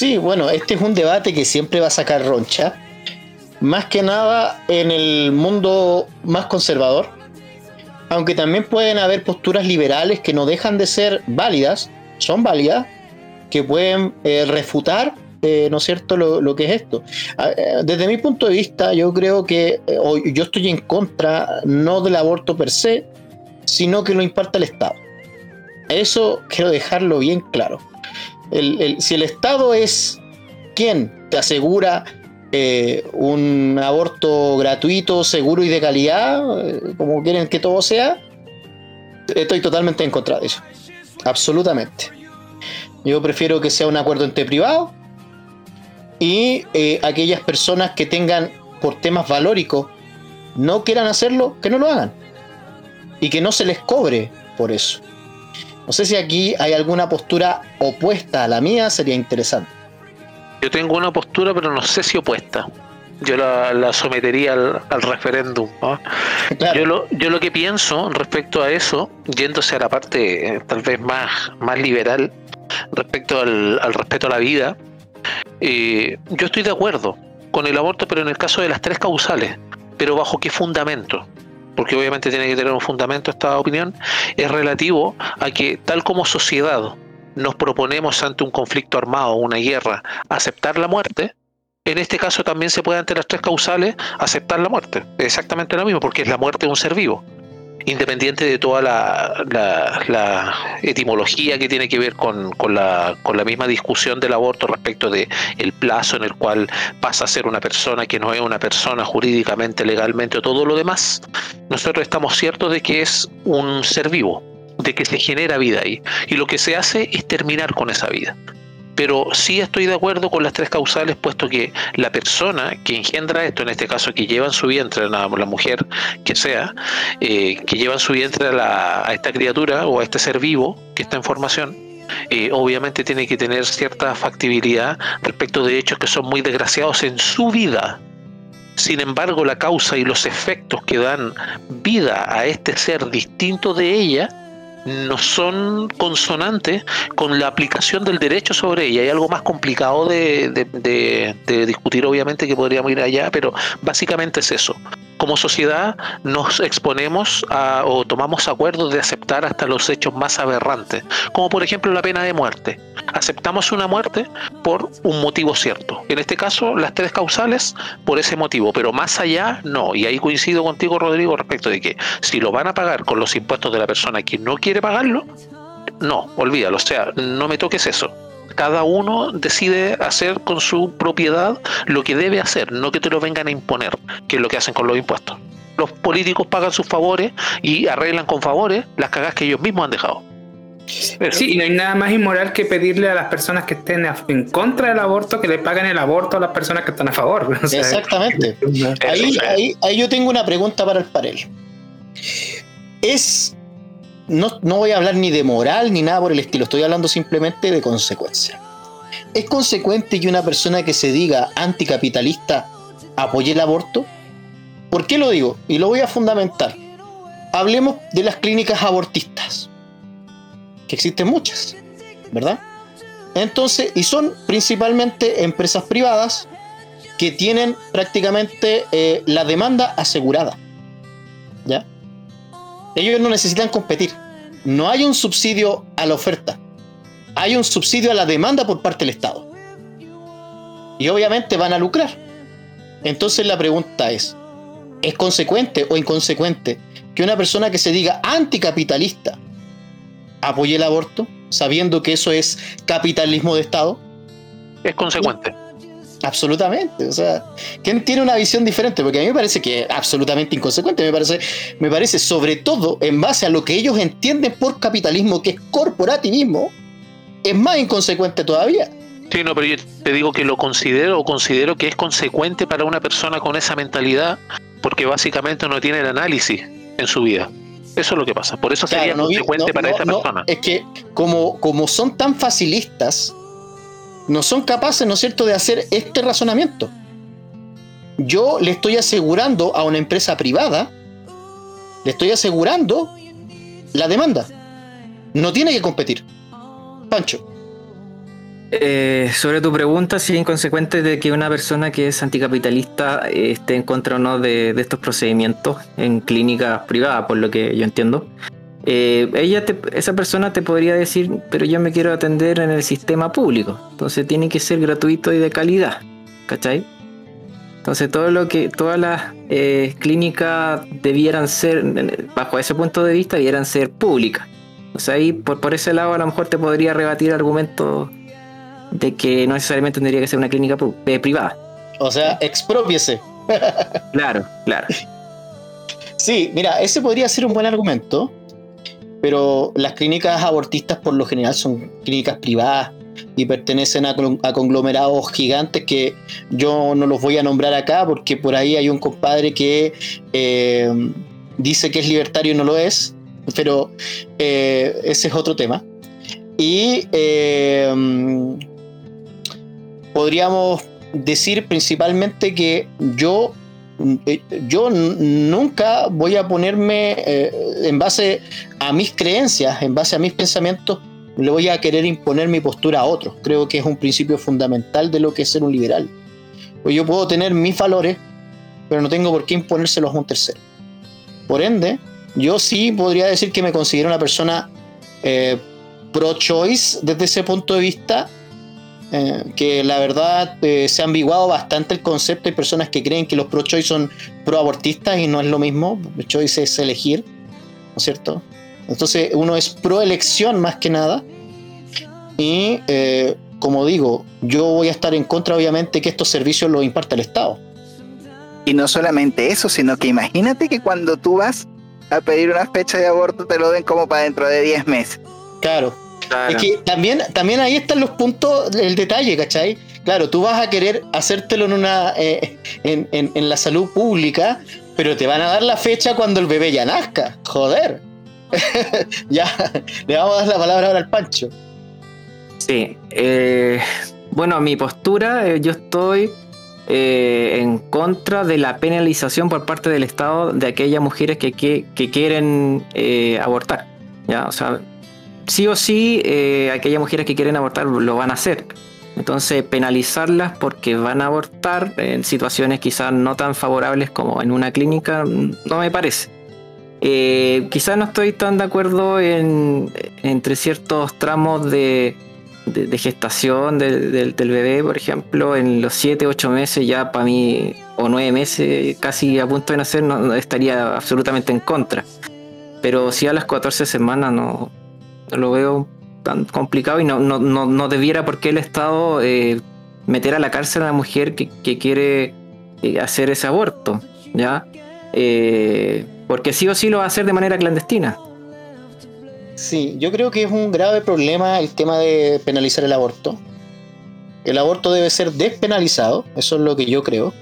Sí, bueno, este es un debate que siempre va a sacar roncha. Más que nada en el mundo más conservador. Aunque también pueden haber posturas liberales que no dejan de ser válidas, son válidas, que pueden eh, refutar, eh, ¿no es cierto?, lo, que es esto. Ah, eh, desde mi punto de vista, yo creo que yo estoy en contra no del aborto per se, sino que lo imparta el Estado. Eso quiero dejarlo bien claro si el Estado es quien te asegura eh, un aborto gratuito, seguro y de calidad, eh, como quieren que todo sea, estoy totalmente en contra de eso. Absolutamente. Yo prefiero que sea un acuerdo entre privados y eh, aquellas personas que tengan por temas valóricos no quieran hacerlo, que no lo hagan. Y que no se les cobre por eso. No sé si aquí hay alguna postura opuesta a la mía, sería interesante. yo tengo una postura, pero no sé si opuesta. Yo la, sometería al, referéndum. Yo, lo, yo lo que pienso respecto a eso, yéndose a la parte eh, tal vez más, más liberal, respecto al, respeto a la vida, eh, yo estoy de acuerdo con el aborto, pero en el caso de las tres causales. Pero bajo qué fundamento? Porque obviamente tiene que tener un fundamento esta opinión, es relativo a que tal como sociedad nos proponemos ante un conflicto armado, una guerra, aceptar la muerte, en este caso también se puede ante las tres causales aceptar la muerte. Exactamente lo mismo, porque es la muerte de un ser vivo independiente de toda la, etimología que tiene que ver con, la, misma discusión del aborto respecto de el plazo en el cual pasa a ser una persona que no es una persona jurídicamente, legalmente o todo lo demás, nosotros estamos ciertos de que es un ser vivo, de que se genera vida ahí. Y lo que se hace es terminar con esa vida pero sí estoy de acuerdo con las tres causales, puesto que la persona que engendra esto, en este caso que lleva en su vientre, la, la mujer que sea, eh, que lleva en su vientre a, esta criatura o a este ser vivo que está en formación, eh, obviamente tiene que tener cierta factibilidad respecto de hechos que son muy desgraciados en su vida. Sin embargo, la causa y los efectos que dan vida a este ser distinto de ella no son consonantes con la aplicación del derecho sobre ella. Hay algo más complicado de, discutir, obviamente, que podríamos ir allá, pero básicamente es eso. Como sociedad nos exponemos a, o tomamos acuerdos de aceptar hasta los hechos más aberrantes, como por ejemplo la pena de muerte. Aceptamos una muerte por un motivo cierto. En este caso, las tres causales por ese motivo, pero más allá no. Y ahí coincido contigo, Rodrigo, respecto de que si lo van a pagar con los impuestos de la persona que no quiere quiere pagarlo, no, olvídalo, o sea, no me toques eso. Cada uno decide hacer con su propiedad lo que debe hacer, no que te lo vengan a imponer, que es lo que hacen con los impuestos. Los políticos pagan sus favores y arreglan con favores las cagas que ellos mismos han dejado. Sí, y no hay nada más inmoral que pedirle a las personas que estén en contra del aborto que le paguen el aborto a las personas que están a favor. Exactamente. ahí, ahí, ahí yo tengo una pregunta para el panel. ¿Es no, voy a hablar ni de moral ni nada por el estilo, estoy hablando simplemente de consecuencia. ¿Es consecuente que una persona que se diga anticapitalista apoye el aborto? ¿Por qué lo digo? Y lo voy a fundamentar. Hablemos de las clínicas abortistas, que existen muchas, ¿verdad? Entonces, y son principalmente empresas privadas que tienen prácticamente eh, la demanda asegurada. ¿Ya? Ellos no necesitan competir. No hay un subsidio a la oferta. Hay un subsidio a la demanda por parte del Estado. Y obviamente van a lucrar. Entonces la pregunta es, ¿es consecuente o inconsecuente que una persona que se diga anticapitalista apoye el aborto, sabiendo que eso es capitalismo de Estado? Es consecuente. Absolutamente. O sea, ¿quién tiene una visión diferente? Porque a mí me parece que es absolutamente inconsecuente. Me parece, me parece sobre todo en base a lo que ellos entienden por capitalismo, que es corporativismo, es más inconsecuente todavía. Sí, no, pero yo te digo que lo considero o considero que es consecuente para una persona con esa mentalidad, porque básicamente no tiene el análisis en su vida. Eso es lo que pasa. Por eso sería consecuente para esa persona. Es que como, como son tan facilistas, no son capaces, ¿no es cierto?, de hacer este razonamiento. Yo le estoy asegurando a una empresa privada, le estoy asegurando la demanda. No tiene que competir. Pancho. Eh, sobre tu pregunta, si es inconsecuente de que una persona que es anticapitalista eh, esté en contra o no de, de, estos procedimientos en clínicas privadas, por lo que yo entiendo. Eh, ella esa persona te podría decir, pero yo me quiero atender en el sistema público. Entonces tiene que ser gratuito y de calidad. ¿Cachai? Entonces todo lo que, todas las eh, clínicas debieran ser, bajo ese punto de vista, debieran ser públicas. O sea, ahí por, por ese lado a lo mejor te podría rebatir argumentos de que no necesariamente tendría que ser una clínica eh, privada. O sea, expropiese. claro, claro. Sí, mira, ese podría ser un buen argumento pero las clínicas abortistas por lo general son clínicas privadas y pertenecen a, conglomerados gigantes que yo no los voy a nombrar acá porque por ahí hay un compadre que eh, dice que es libertario y no lo es, pero eh, ese es otro tema. Y eh, podríamos decir principalmente que yo, yo n- nunca voy a ponerme eh, en base a mis creencias, en base a mis pensamientos, le voy a querer imponer mi postura a otros. Creo que es un principio fundamental de lo que es ser un liberal. Pues yo puedo tener mis valores, pero no tengo por qué imponérselos a un tercero. Por ende, yo sí podría decir que me considero una persona eh, pro-choice desde ese punto de vista, eh, que la verdad eh, se ha ambiguado bastante el concepto. Hay personas que creen que los pro-choice son pro-abortistas y no es lo mismo. Choice es elegir, ¿no es cierto? Entonces uno es pro-elección más que nada. Y eh, como digo, yo voy a estar en contra obviamente que estos servicios los imparta el Estado. Y no solamente eso, sino que imagínate que cuando tú vas a pedir una fecha de aborto te lo den como para dentro de 10 meses. Claro. Es que también, también ahí están los puntos, el detalle, ¿cachai? Claro, tú vas a querer hacértelo en una eh, en, en- en la salud pública, pero te van a dar la fecha cuando el bebé ya nazca. Joder. ya, le vamos a dar la palabra ahora al Pancho. Sí. eh, bueno, mi postura, eh, yo estoy eh, en contra de la penalización por parte del Estado de aquellas mujeres que, que- que quieren eh, abortar. ¿ya? O sea, sí o sí, eh, aquellas mujeres que quieren abortar lo van a hacer. Entonces, penalizarlas porque van a abortar en situaciones quizás no tan favorables como en una clínica, no me parece. Eh, quizás no estoy tan de acuerdo en, entre ciertos tramos de, gestación del, bebé, por ejemplo, en los 7, 8 meses ya para mí, o 9 meses casi a punto de nacer, no, estaría absolutamente en contra. Pero sí a las 14 semanas no lo veo tan complicado y no, no, no, no debiera por qué el Estado eh, meter a la cárcel a una mujer que, que quiere eh, hacer ese aborto, ¿ya? Eh, porque sí o sí lo va a hacer de manera clandestina. Sí, yo creo que es un grave problema el tema de penalizar el aborto. El aborto debe ser despenalizado, eso es lo que yo creo.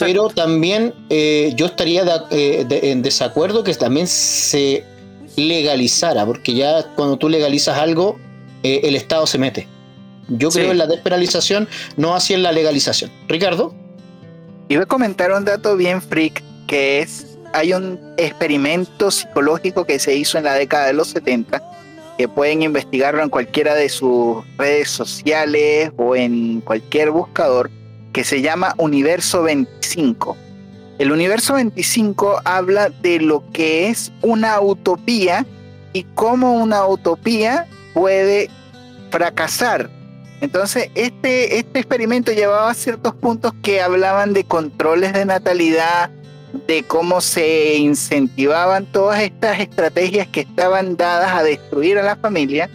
Pero también eh, yo estaría de- de- en desacuerdo que también se legalizara, porque ya cuando tú legalizas algo, eh, el Estado se mete. Yo Sí. creo en la despenalización, no así en la legalización. Ricardo, Iba a comentar un dato bien freak, que es, hay un experimento psicológico que se hizo en la década de los 70, que pueden investigarlo en cualquiera de sus redes sociales o en cualquier buscador, que se llama Universo 25. El Universo 25 habla de lo que es una utopía y cómo una utopía puede fracasar. Entonces, este, este experimento llevaba ciertos puntos que hablaban de controles de natalidad, de cómo se incentivaban todas estas estrategias que estaban dadas a destruir a la familia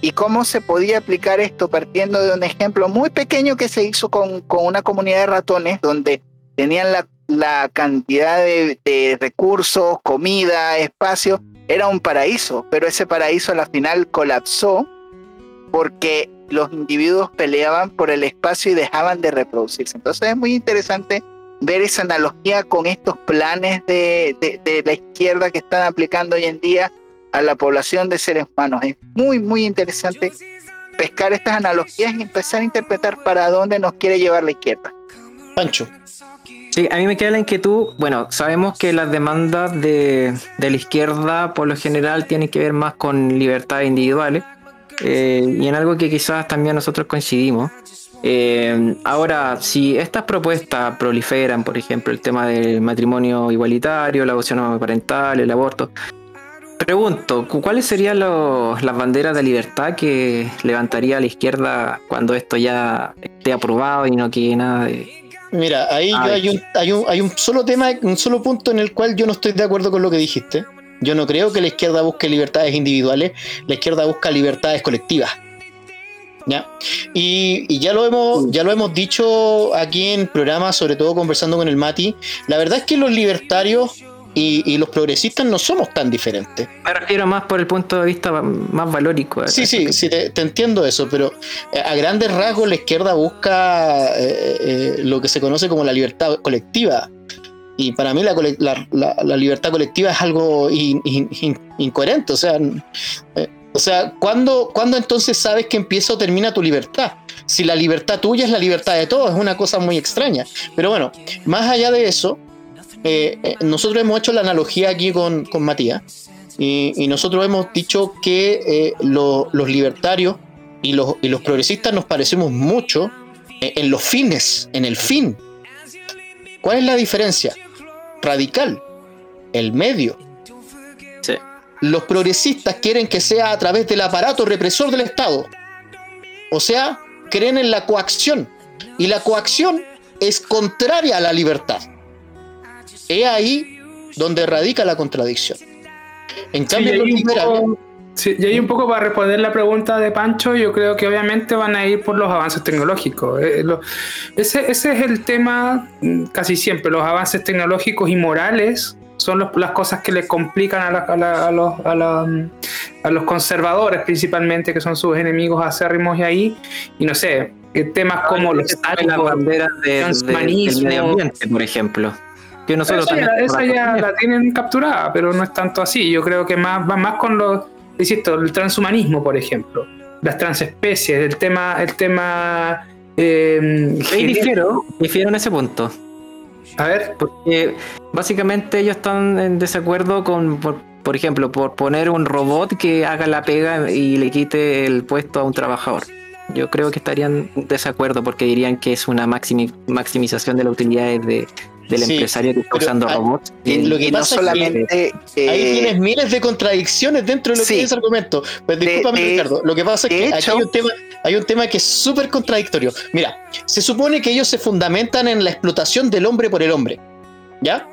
y cómo se podía aplicar esto partiendo de un ejemplo muy pequeño que se hizo con, con una comunidad de ratones donde tenían la, la cantidad de, recursos, comida, espacio, era un paraíso, pero ese paraíso a la final colapsó porque los individuos peleaban por el espacio y dejaban de reproducirse. Entonces es muy interesante ver esa analogía con estos planes de, de- de la izquierda que están aplicando hoy en día a la población de seres humanos. Es muy, muy interesante pescar estas analogías y empezar a interpretar para dónde nos quiere llevar la izquierda. Pancho. Sí, a mí me queda la inquietud. Bueno, sabemos que las demandas de, de la izquierda por lo general tienen que ver más con libertades individuales eh, y en algo que quizás también nosotros coincidimos. Eh, ahora, si estas propuestas proliferan, por ejemplo, el tema del matrimonio igualitario, la adopción parental, el aborto, pregunto, ¿cu- ¿cuáles serían las banderas de libertad que levantaría la izquierda cuando esto ya esté aprobado y no quede nada de, Mira, ahí yo hay, un, hay, un, hay un solo tema, un solo punto en el cual yo no estoy de acuerdo con lo que dijiste. Yo no creo que la izquierda busque libertades individuales, la izquierda busca libertades colectivas. ¿Ya? Y, y ya lo hemos, ya lo hemos dicho aquí en programas, sobre todo conversando con el Mati. La verdad es que los libertarios y, y los progresistas no somos tan diferentes. Me refiero más por el punto de vista más valórico. Sí, sí, sí, te, te entiendo eso, pero eh, a grandes rasgos la izquierda busca eh, eh, lo que se conoce como la libertad colectiva. Y para mí la, la- la- la libertad colectiva es algo in- in- in- incoherente. O sea, eh, O sea, ¿cuándo, ¿cuándo entonces sabes que empieza o termina tu libertad? Si la libertad tuya es la libertad de todos, es una cosa muy extraña. Pero bueno, más allá de eso, eh, eh, nosotros hemos hecho la analogía aquí con, con Matías y, y nosotros hemos dicho que eh, lo- los libertarios y los, y los progresistas nos parecemos mucho en los fines, en el fin. ¿Cuál es la diferencia? Radical, el medio. Sí. Los progresistas quieren que sea a través del aparato represor del Estado. O sea, creen en la coacción. Y la coacción es contraria a la libertad. Es ahí donde radica la contradicción. En Sí, cambio, y los ahí un liberales- poco- sí, y ahí un poco para responder la pregunta de Pancho, yo creo que obviamente van a ir por los avances tecnológicos. Eh, lo- ese, ese es el tema mm, casi siempre, los avances tecnológicos y morales son los- las cosas que le complican a, la- a la- a los, a la- mm, a los conservadores principalmente, que son sus enemigos acérrimos y ahí, y no sé, eh, temas como los las banderas de, de- del transhumanismo. medio ambiente, por ejemplo. Que nosotros esa, ya, esa ya la tienen capturada, pero no es tanto así. Yo creo que más va más con los, insisto, el transhumanismo, por ejemplo, las transespecies, el tema, el tema. eh, Ahí difiero, difiero en ese punto. A ver, Porque básicamente ellos están en desacuerdo con, por, por ejemplo, por poner un robot que haga la pega y le quite el puesto a un trabajador. Yo creo que estarían en desacuerdo porque dirían que es una maximi- maximización de las utilidades de, del Sí, empresario que está usando robots. y lo que y no pasa es que solamente Ahí eh, tienes miles de contradicciones dentro de lo sí. que es ese argumento. Pues discúlpame, de- Ricardo. Lo que pasa es que aquí hay un tema, hay un tema que es súper contradictorio. Mira, se supone que ellos se fundamentan en la explotación del hombre por el hombre. ¿Ya?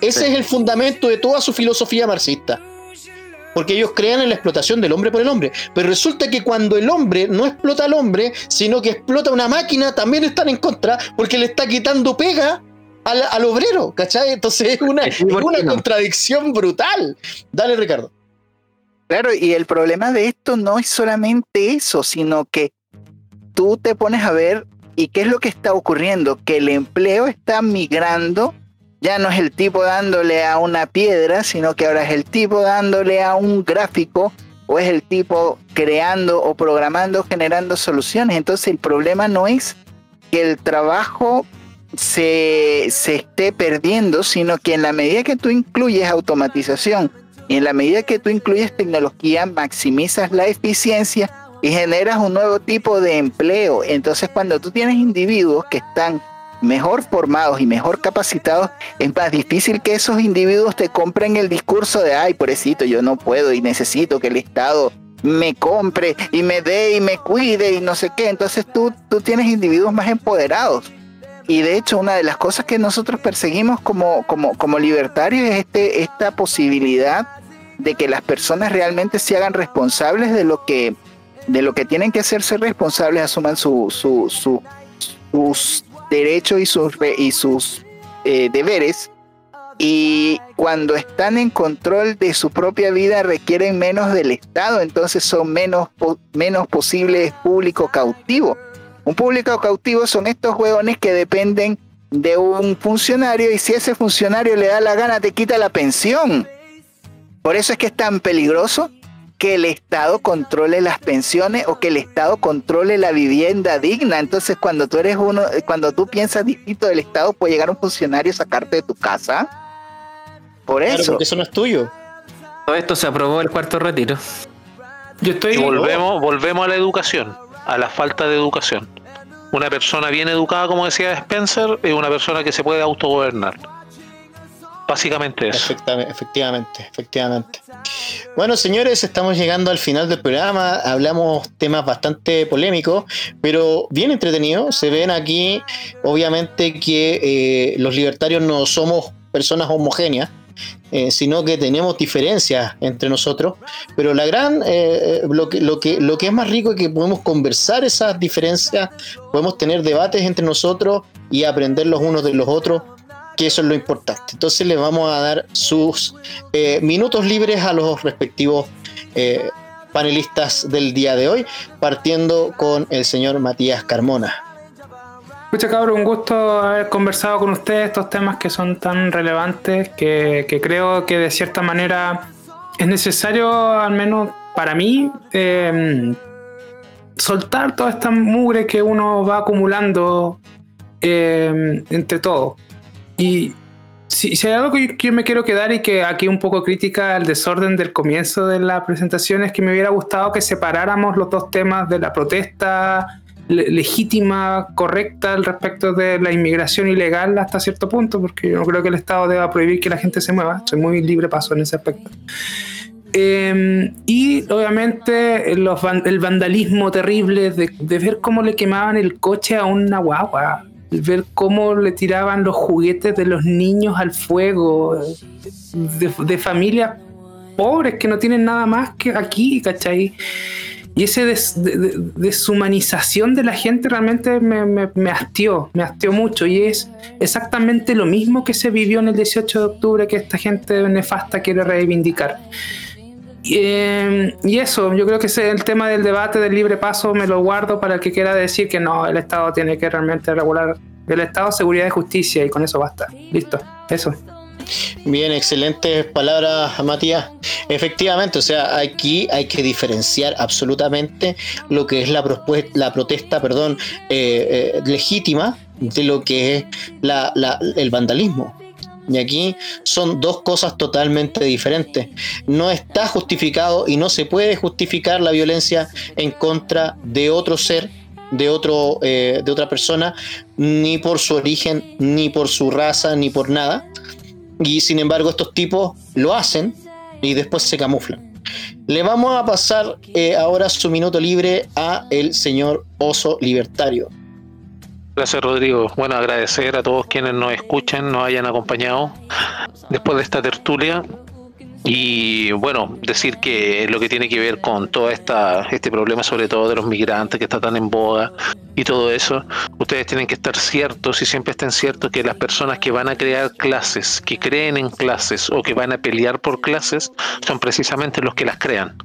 Ese Sí. es el fundamento de toda su filosofía marxista. Porque ellos crean en la explotación del hombre por el hombre. Pero resulta que cuando el hombre no explota al hombre, sino que explota una máquina, también están en contra porque le está quitando pega al, al obrero, ¿cachai? Entonces es una, Sí, ¿por es una no? contradicción brutal. Dale, Ricardo. Claro, y el problema de esto no es solamente eso, sino que tú te pones a ver y qué es lo que está ocurriendo, que el empleo está migrando, ya no es el tipo dándole a una piedra, sino que ahora es el tipo dándole a un gráfico o es el tipo creando o programando, generando soluciones. Entonces el problema no es que el trabajo se, se esté perdiendo, sino que en la medida que tú incluyes automatización y en la medida que tú incluyes tecnología, maximizas la eficiencia y generas un nuevo tipo de empleo. Entonces, cuando tú tienes individuos que están mejor formados y mejor capacitados, es más difícil que esos individuos te compren el discurso de, ay, pobrecito, yo no puedo y necesito que el Estado me compre y me dé y me cuide y no sé qué. Entonces tú, tú tienes individuos más empoderados. Y de hecho, una de las cosas que nosotros perseguimos como, como, como libertarios es este, esta posibilidad de que las personas realmente se hagan responsables de lo que, de lo que tienen que hacerse responsables, asuman su, su- su- sus derechos y sus, y sus eh, deberes. Y cuando están en control de su propia vida requieren menos del Estado, entonces son menos, menos posibles público cautivo. Un público cautivo son estos hueones que dependen de un funcionario y si ese funcionario le da la gana te quita la pensión. Por eso es que es tan peligroso que el Estado controle las pensiones o que el Estado controle la vivienda digna. Entonces, cuando tú eres uno, cuando tú piensas distinto del Estado, puede llegar un funcionario a sacarte de tu casa. Por Claro, eso. porque eso no es tuyo. Todo esto se aprobó el cuarto retiro. yo estoy. Y volvemos, volvemos a la educación, a la falta de educación. Una persona bien educada, como decía Spencer, es una persona que se puede autogobernar. Básicamente eso. Efectivamente, efectivamente, efectivamente. Bueno, señores, estamos llegando al final del programa. Hablamos temas bastante polémicos, pero bien entretenidos. Se ven aquí, obviamente, que eh, los libertarios no somos personas homogéneas. Eh, sino que tenemos diferencias entre nosotros, pero la gran, eh, lo, que, lo, que, lo que es más rico es que podemos conversar esas diferencias, podemos tener debates entre nosotros y aprender los unos de los otros, que eso es lo importante. Entonces les vamos a dar sus eh, minutos libres a los respectivos eh, panelistas del día de hoy, partiendo con el señor Matías Carmona. Escucha, cabrón, un gusto haber conversado con ustedes estos temas que son tan relevantes que, que creo que de cierta manera es necesario al menos para mí, eh, soltar toda esta mugre que uno va acumulando eh, entre todos. Y si, si, hay algo que yo me quiero quedar y que aquí un poco crítica al desorden del comienzo de la presentación es que me hubiera gustado que separáramos los dos temas de la protesta legítima, correcta al respecto de la inmigración ilegal hasta cierto punto, porque yo no creo que el Estado deba prohibir que la gente se mueva, soy muy libre paso en ese aspecto. Eh, y obviamente los, el vandalismo terrible de, de, ver cómo le quemaban el coche a una guagua, ver cómo le tiraban los juguetes de los niños al fuego, de, de familias pobres que no tienen nada más que aquí, ¿cachai? Y de, deshumanización de la gente realmente me, me, me, hastió, me hastió mucho. Y es exactamente lo mismo que se vivió en el 18 de octubre que esta gente nefasta quiere reivindicar. Eh, y eso, yo creo que ese, el tema del debate del libre paso me lo guardo para el que quiera decir que no, el Estado tiene que realmente regular el Estado, seguridad y justicia y con eso basta. Listo, eso. Bien, excelentes palabras, Matías. Efectivamente, o sea, aquí hay que diferenciar absolutamente lo que es la, la protesta, perdón, eh, eh, legítima de lo que es la, el vandalismo. Y aquí son dos cosas totalmente diferentes. No está justificado y no se puede justificar la violencia en contra de otro ser, de, otro, eh, de otra persona, ni por su origen, ni por su raza, ni por nada. Y sin embargo estos tipos lo hacen y después se camuflan. Le vamos a pasar eh, ahora su minuto libre a el señor Oso Libertario. Gracias Rodrigo. Bueno, agradecer a todos quienes nos escuchan, nos hayan acompañado después de esta tertulia. Y bueno, decir que lo que tiene que ver con todo esta, este problema, sobre todo de los migrantes que está tan en boga y todo eso, ustedes tienen que estar ciertos y siempre estén ciertos que las personas que van a crear clases, que creen en clases o que van a pelear por clases, son precisamente los que las crean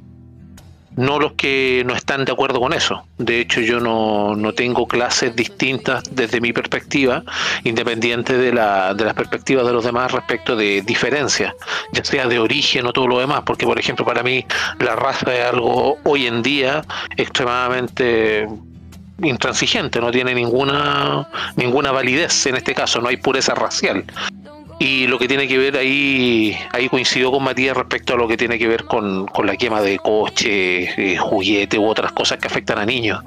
no los que no están de acuerdo con eso. De hecho, yo no, no tengo clases distintas desde mi perspectiva, independiente de, la, de las perspectivas de los demás respecto de diferencias, ya sea de origen o todo lo demás, porque por ejemplo para mí la raza es algo hoy en día extremadamente intransigente, no tiene ninguna ninguna validez en este caso, no hay pureza racial. Y lo que tiene que ver ahí, ahí coincido con Matías respecto a lo que tiene que ver con, la quema de coches, eh, juguetes u otras cosas que afectan a niños.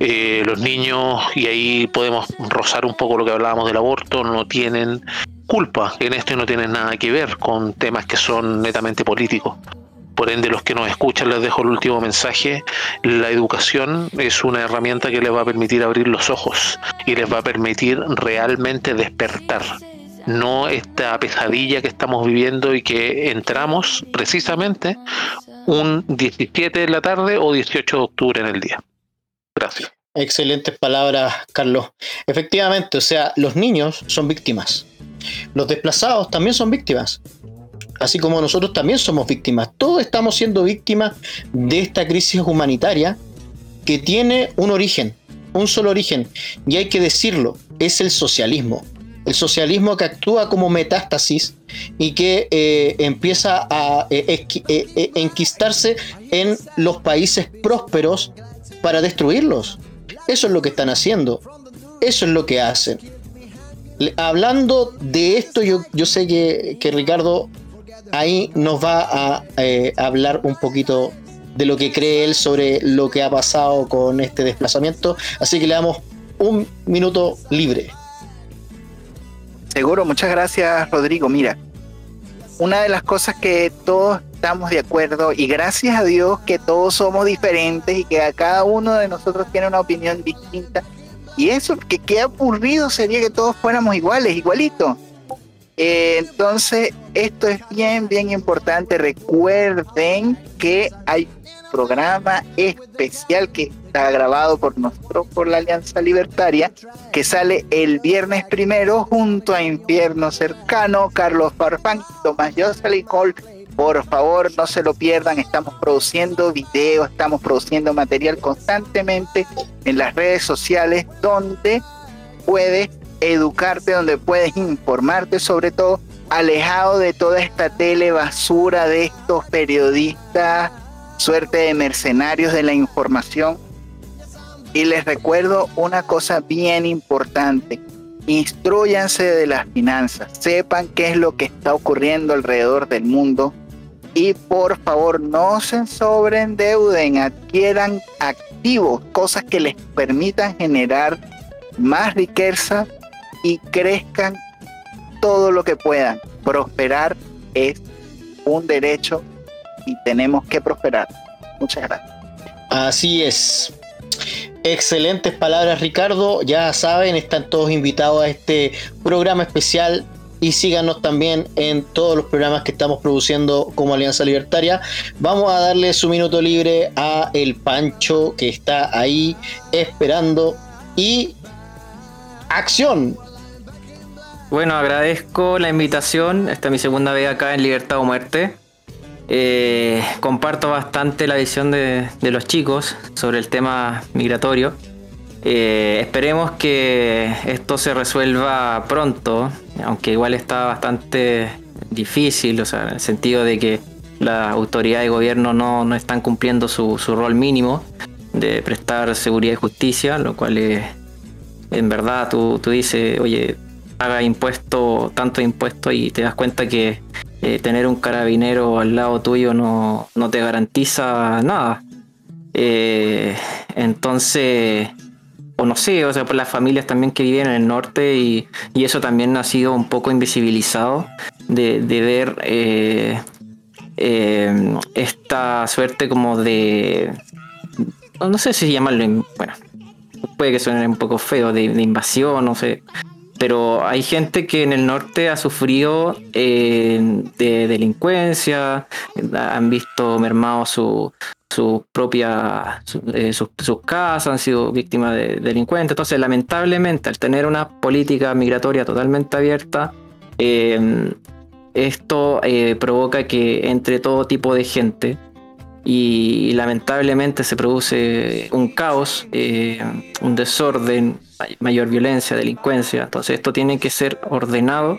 Eh, los niños, y ahí podemos rozar un poco lo que hablábamos del aborto, no tienen culpa en esto y no tienen nada que ver con temas que son netamente políticos. Por ende, los que nos escuchan les dejo el último mensaje. La educación es una herramienta que les va a permitir abrir los ojos y les va a permitir realmente despertar no esta pesadilla que estamos viviendo y que entramos precisamente un 17 de la tarde o 18 de octubre en el día. Gracias. Excelentes palabras, Carlos. Efectivamente, o sea, los niños son víctimas. Los desplazados también son víctimas. Así como nosotros también somos víctimas. Todos estamos siendo víctimas de esta crisis humanitaria que tiene un origen, un solo origen. Y hay que decirlo, es el socialismo el socialismo que actúa como metástasis y que eh, empieza a eh, eh, enquistarse en los países prósperos para destruirlos. Eso es lo que están haciendo. Eso es lo que hacen. Hablando de esto, yo, yo sé que, que Ricardo ahí nos va a hablar un poquito de lo que cree él sobre lo que ha pasado con este desplazamiento. Así que le damos un minuto libre. Seguro, muchas gracias Rodrigo. Mira, una de las cosas que todos estamos de acuerdo y gracias a Dios que todos somos diferentes y que a cada uno de nosotros tiene una opinión distinta. Y eso, que qué aburrido sería que todos fuéramos iguales, igualitos. Eh, entonces, esto es bien, bien importante. Recuerden que hay programa especial que está grabado por nosotros, por la Alianza Libertaria, que sale el viernes primero junto a Infierno Cercano, Carlos Farfán, Tomás Jocelyn Cole. Por favor, no se lo pierdan. Estamos produciendo videos, estamos produciendo material constantemente en las redes sociales donde puedes educarte, donde puedes informarte, sobre todo alejado de toda esta tele basura de estos periodistas suerte de mercenarios de la información. Y les recuerdo una cosa bien importante. Instruyanse de las finanzas, sepan qué es lo que está ocurriendo alrededor del mundo y por favor no se sobreendeuden, adquieran activos, cosas que les permitan generar más riqueza y crezcan todo lo que puedan. Prosperar es un derecho y tenemos que prosperar. Muchas gracias. Así es. Excelentes palabras, Ricardo. Ya saben, están todos invitados a este programa especial y síganos también en todos los programas que estamos produciendo como Alianza Libertaria. Vamos a darle su minuto libre a el Pancho que está ahí esperando y acción. Bueno, agradezco la invitación. Esta es mi segunda vez acá en Libertad o Muerte. Eh, comparto bastante la visión de, los chicos sobre el tema migratorio. Eh, esperemos que esto se resuelva pronto, aunque igual está bastante difícil, o sea, en el sentido de que la autoridad de gobierno no, están cumpliendo su, rol mínimo de prestar seguridad y justicia, lo cual es, en verdad tú, tú dices, oye, haga impuesto, tanto impuesto y te das cuenta que eh, tener un carabinero al lado tuyo no, te garantiza nada. Eh, entonces, o no sé, o sea, por las familias también que viven en el norte y, eso también ha sido un poco invisibilizado de, ver eh, esta suerte como de, no sé si llamarlo, bueno, puede que suene un poco feo, de, de invasión, no sé, pero hay gente que en el norte ha sufrido eh, de delincuencia, han visto mermado su, su propia eh, sus, casas, han sido víctimas de delincuentes. Entonces, lamentablemente, al tener una política migratoria totalmente abierta, eh, esto provoca que entre todo tipo de gente y, lamentablemente se produce un caos, un desorden mayor violencia, delincuencia. Entonces esto tiene que ser ordenado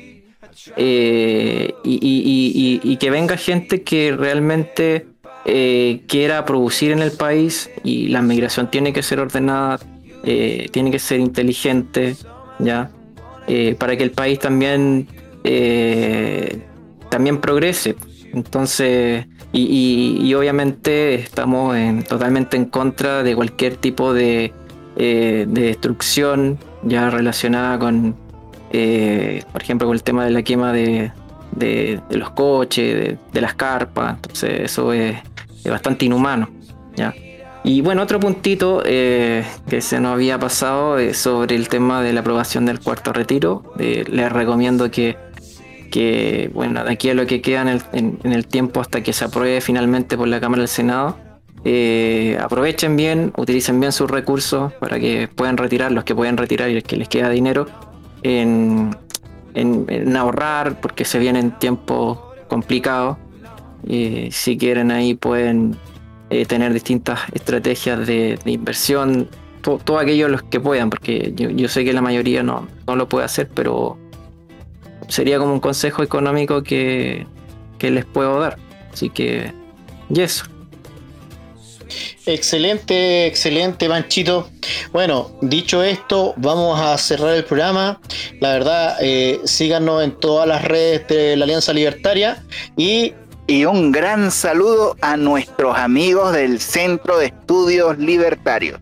eh, y, que venga gente que realmente eh, quiera producir en el país y la migración tiene que ser ordenada, eh, tiene que ser inteligente, ¿ya? para que el país también, también progrese. Entonces, y, obviamente estamos totalmente en contra de cualquier tipo de eh, de destrucción ya relacionada con, eh, por ejemplo, con el tema de la quema de, los coches, de, las carpas. Entonces eso es, bastante inhumano. ¿ya? Y bueno, otro puntito eh, que se nos había pasado es sobre el tema de la aprobación del cuarto retiro. les recomiendo que, que, bueno, de aquí a lo que queda en el tiempo hasta que se apruebe finalmente por la Cámara del Senado, eh, aprovechen bien, utilicen bien sus recursos para que puedan retirar los que pueden retirar y los que les queda dinero en, ahorrar porque se vienen tiempos complicados. Eh, si quieren ahí pueden eh, tener distintas estrategias de, inversión, todo aquello los que puedan, porque yo, sé que la mayoría no, no, lo puede hacer, pero sería como un consejo económico que, que les puedo dar. Así que, y eso. Excelente, excelente, Manchito. Bueno, dicho esto, vamos a cerrar el programa. La verdad, eh, síganos en todas las redes de la Alianza Libertaria y y un gran saludo a nuestros amigos del Centro de Estudios Libertarios.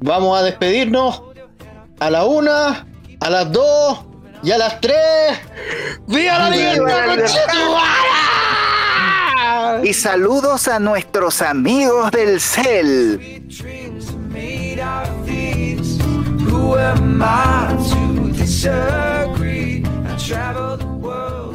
Vamos a despedirnos a la una, a las dos y a las tres. ¡Viva la libertad! Y saludos a nuestros amigos del CEL. Who am I to disagree? I travel the world.